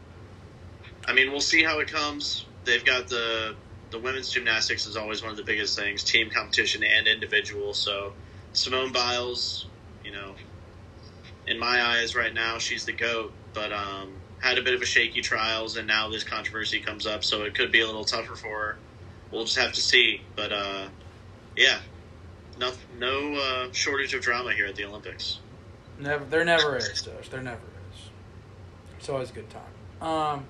I mean, we'll see how it comes. They've got the the women's gymnastics is always one of the biggest things, team competition and individual. So Simone Biles, you know, in my eyes right now, she's the goat. But um, had a bit of a shaky trials, and now this controversy comes up, so it could be a little tougher for her. We'll just have to see. But uh, yeah, no no uh, shortage of drama here at the Olympics. Never. There never is, Doge. There never is. It's always a good time. Um.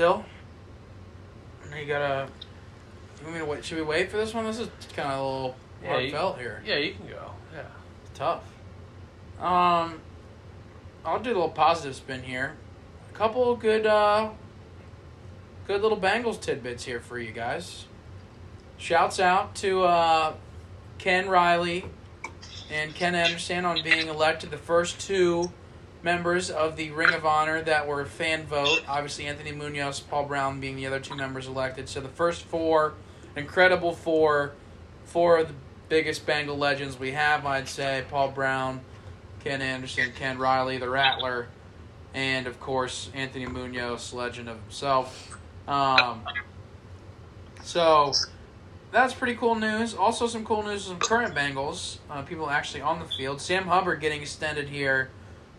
Dyl. You gotta. You want me to wait? Should we wait for this one? This is kind of a little Yeah, you- here. Yeah, you can go. Yeah. tough. Um, I'll do a little positive spin here. A couple good, uh, good little Bengals tidbits here for you guys. Shouts out to uh, Ken Riley and Ken Anderson on being elected the first two members of the Ring of Honor that were fan vote. Obviously, Anthony Munoz, Paul Brown being the other two members elected. So the first four, incredible four, four of the biggest Bengal legends we have, I'd say. Paul Brown, Ken Anderson, Ken Riley, the Rattler. and of course Anthony Munoz, legend of himself. Um, so that's pretty cool news. Also, some cool news from current Bengals. Uh, people actually on the field. Sam Hubbard getting extended here,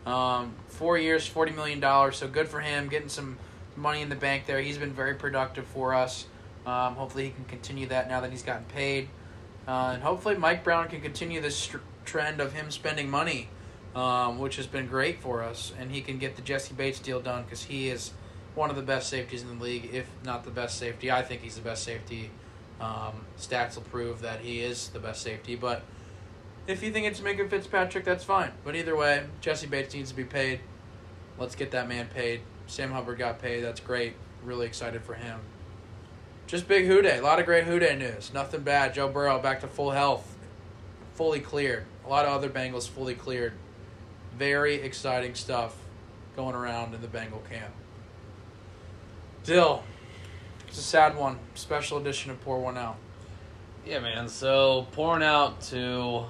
um, four years, forty million dollars. So good for him, getting some money in the bank there. He's been very productive for us. Um, hopefully, he can continue that now that he's gotten paid, uh, and hopefully, Mike Brown can continue this trend of him spending money, um, which has been great for us, and he can get the Jessie Bates deal done because he is one of the best safeties in the league, if not the best safety. I think he's the best safety. Um, stats will prove that he is the best safety, but if you think it's Minkah Fitzpatrick, that's fine. But either way, Jessie Bates needs to be paid. Let's get that man paid. Sam Hubbard got paid. That's great. Really excited for him. Just big Who Dey. A lot of great Who Dey news. Nothing bad. Joe Burrow back to full health. Fully cleared. A lot of other Bengals fully cleared. Very exciting stuff going around in the Bengal camp. Dill. It's a sad one. Special edition of Pour One Out. Yeah, man. So pouring out to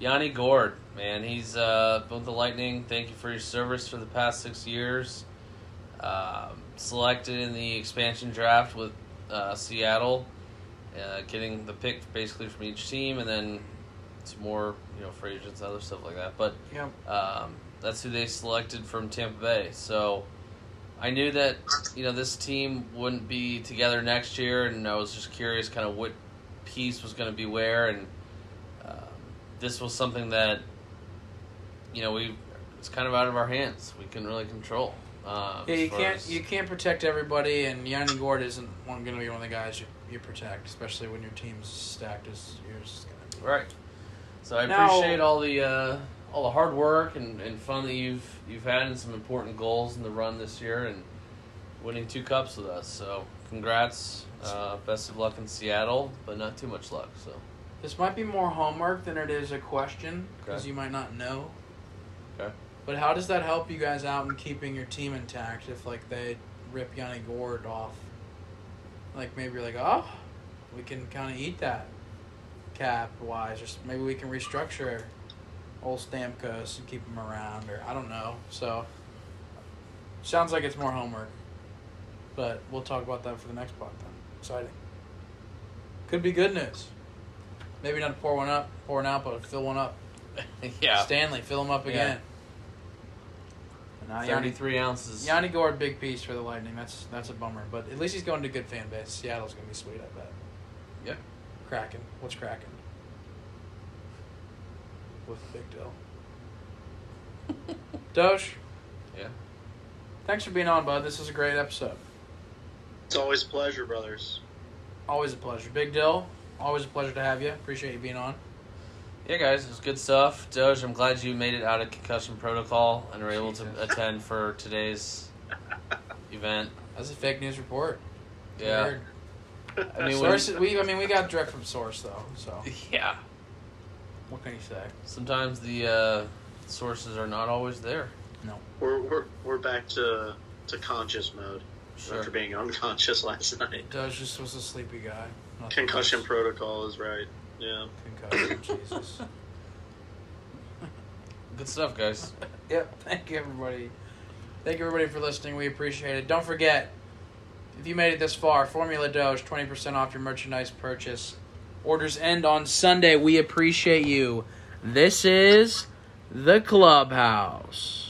Yanni Gourde, man. He's uh, been with the Lightning. Thank you for your service for the past six years. Um, selected in the expansion draft with uh, Seattle, uh, getting the pick basically from each team, and then some more, you know, free agents, and other stuff like that. But Yep. um, that's who they selected from Tampa Bay. So I knew that you know this team wouldn't be together next year, and I was just curious, kind of what piece was going to be where, and this was something that you know we it's kind of out of our hands. We couldn't really control. Um, Yeah, you can't as- you can't protect everybody, and Yanni Gourde isn't one going to be one of the guys you, you protect, especially when your team's stacked as yours is going to be. Right. So I Now- appreciate all the uh, all the hard work and, and fun that you've you've had and some important goals in the run this year and winning two cups with us. So congrats. Uh, best of luck in Seattle, but not too much luck. So This might be more homework than it is a question because Okay. you might not know. Okay. But how does that help you guys out in keeping your team intact if like they rip Yanni Gourde off? Like maybe you're like, oh, we can kind of eat that cap wise, or maybe we can restructure old Stamkos and keep him around, or I don't know. So sounds like it's more homework, but we'll talk about that for the next pod then. Exciting. Could be good news. Maybe not pour one up, pour one out, but fill one up. yeah, Stanley, fill him up again. And now Yanni, thirty three ounces. Yanni Gourde, big piece for the Lightning. That's that's a bummer, but at least he's going to a good fan base. Seattle's gonna be sweet, I bet. Yeah. Kraken, what's Kraken? With Big Dyl. Doge, Yeah. thanks for being on, bud. This was a great episode. It's always a pleasure, brothers. Always a pleasure. Big Dyl, always a pleasure to have you. Appreciate you being on. Yeah, guys, it's good stuff. Doge, I'm glad you made it out of concussion protocol and were able to attend for today's event. That's a fake news report. Yeah. Weird. I mean, when- Source, we, I mean, we got direct from source though. So yeah. what can you say? Sometimes the uh, sources are not always there. No, we're we're we're back to to conscious mode Sure. after being unconscious last night. Doge just was a sleepy guy. Nothing Concussion else. protocol is right. Yeah. Concussion. Jesus. Good stuff, guys. Yep. Thank you, everybody. Thank you, everybody, for listening. We appreciate it. Don't forget, if you made it this far, Formula Doge, 20% off your merchandise purchase. Orders end on Sunday. We appreciate you. This is the Clubhouse.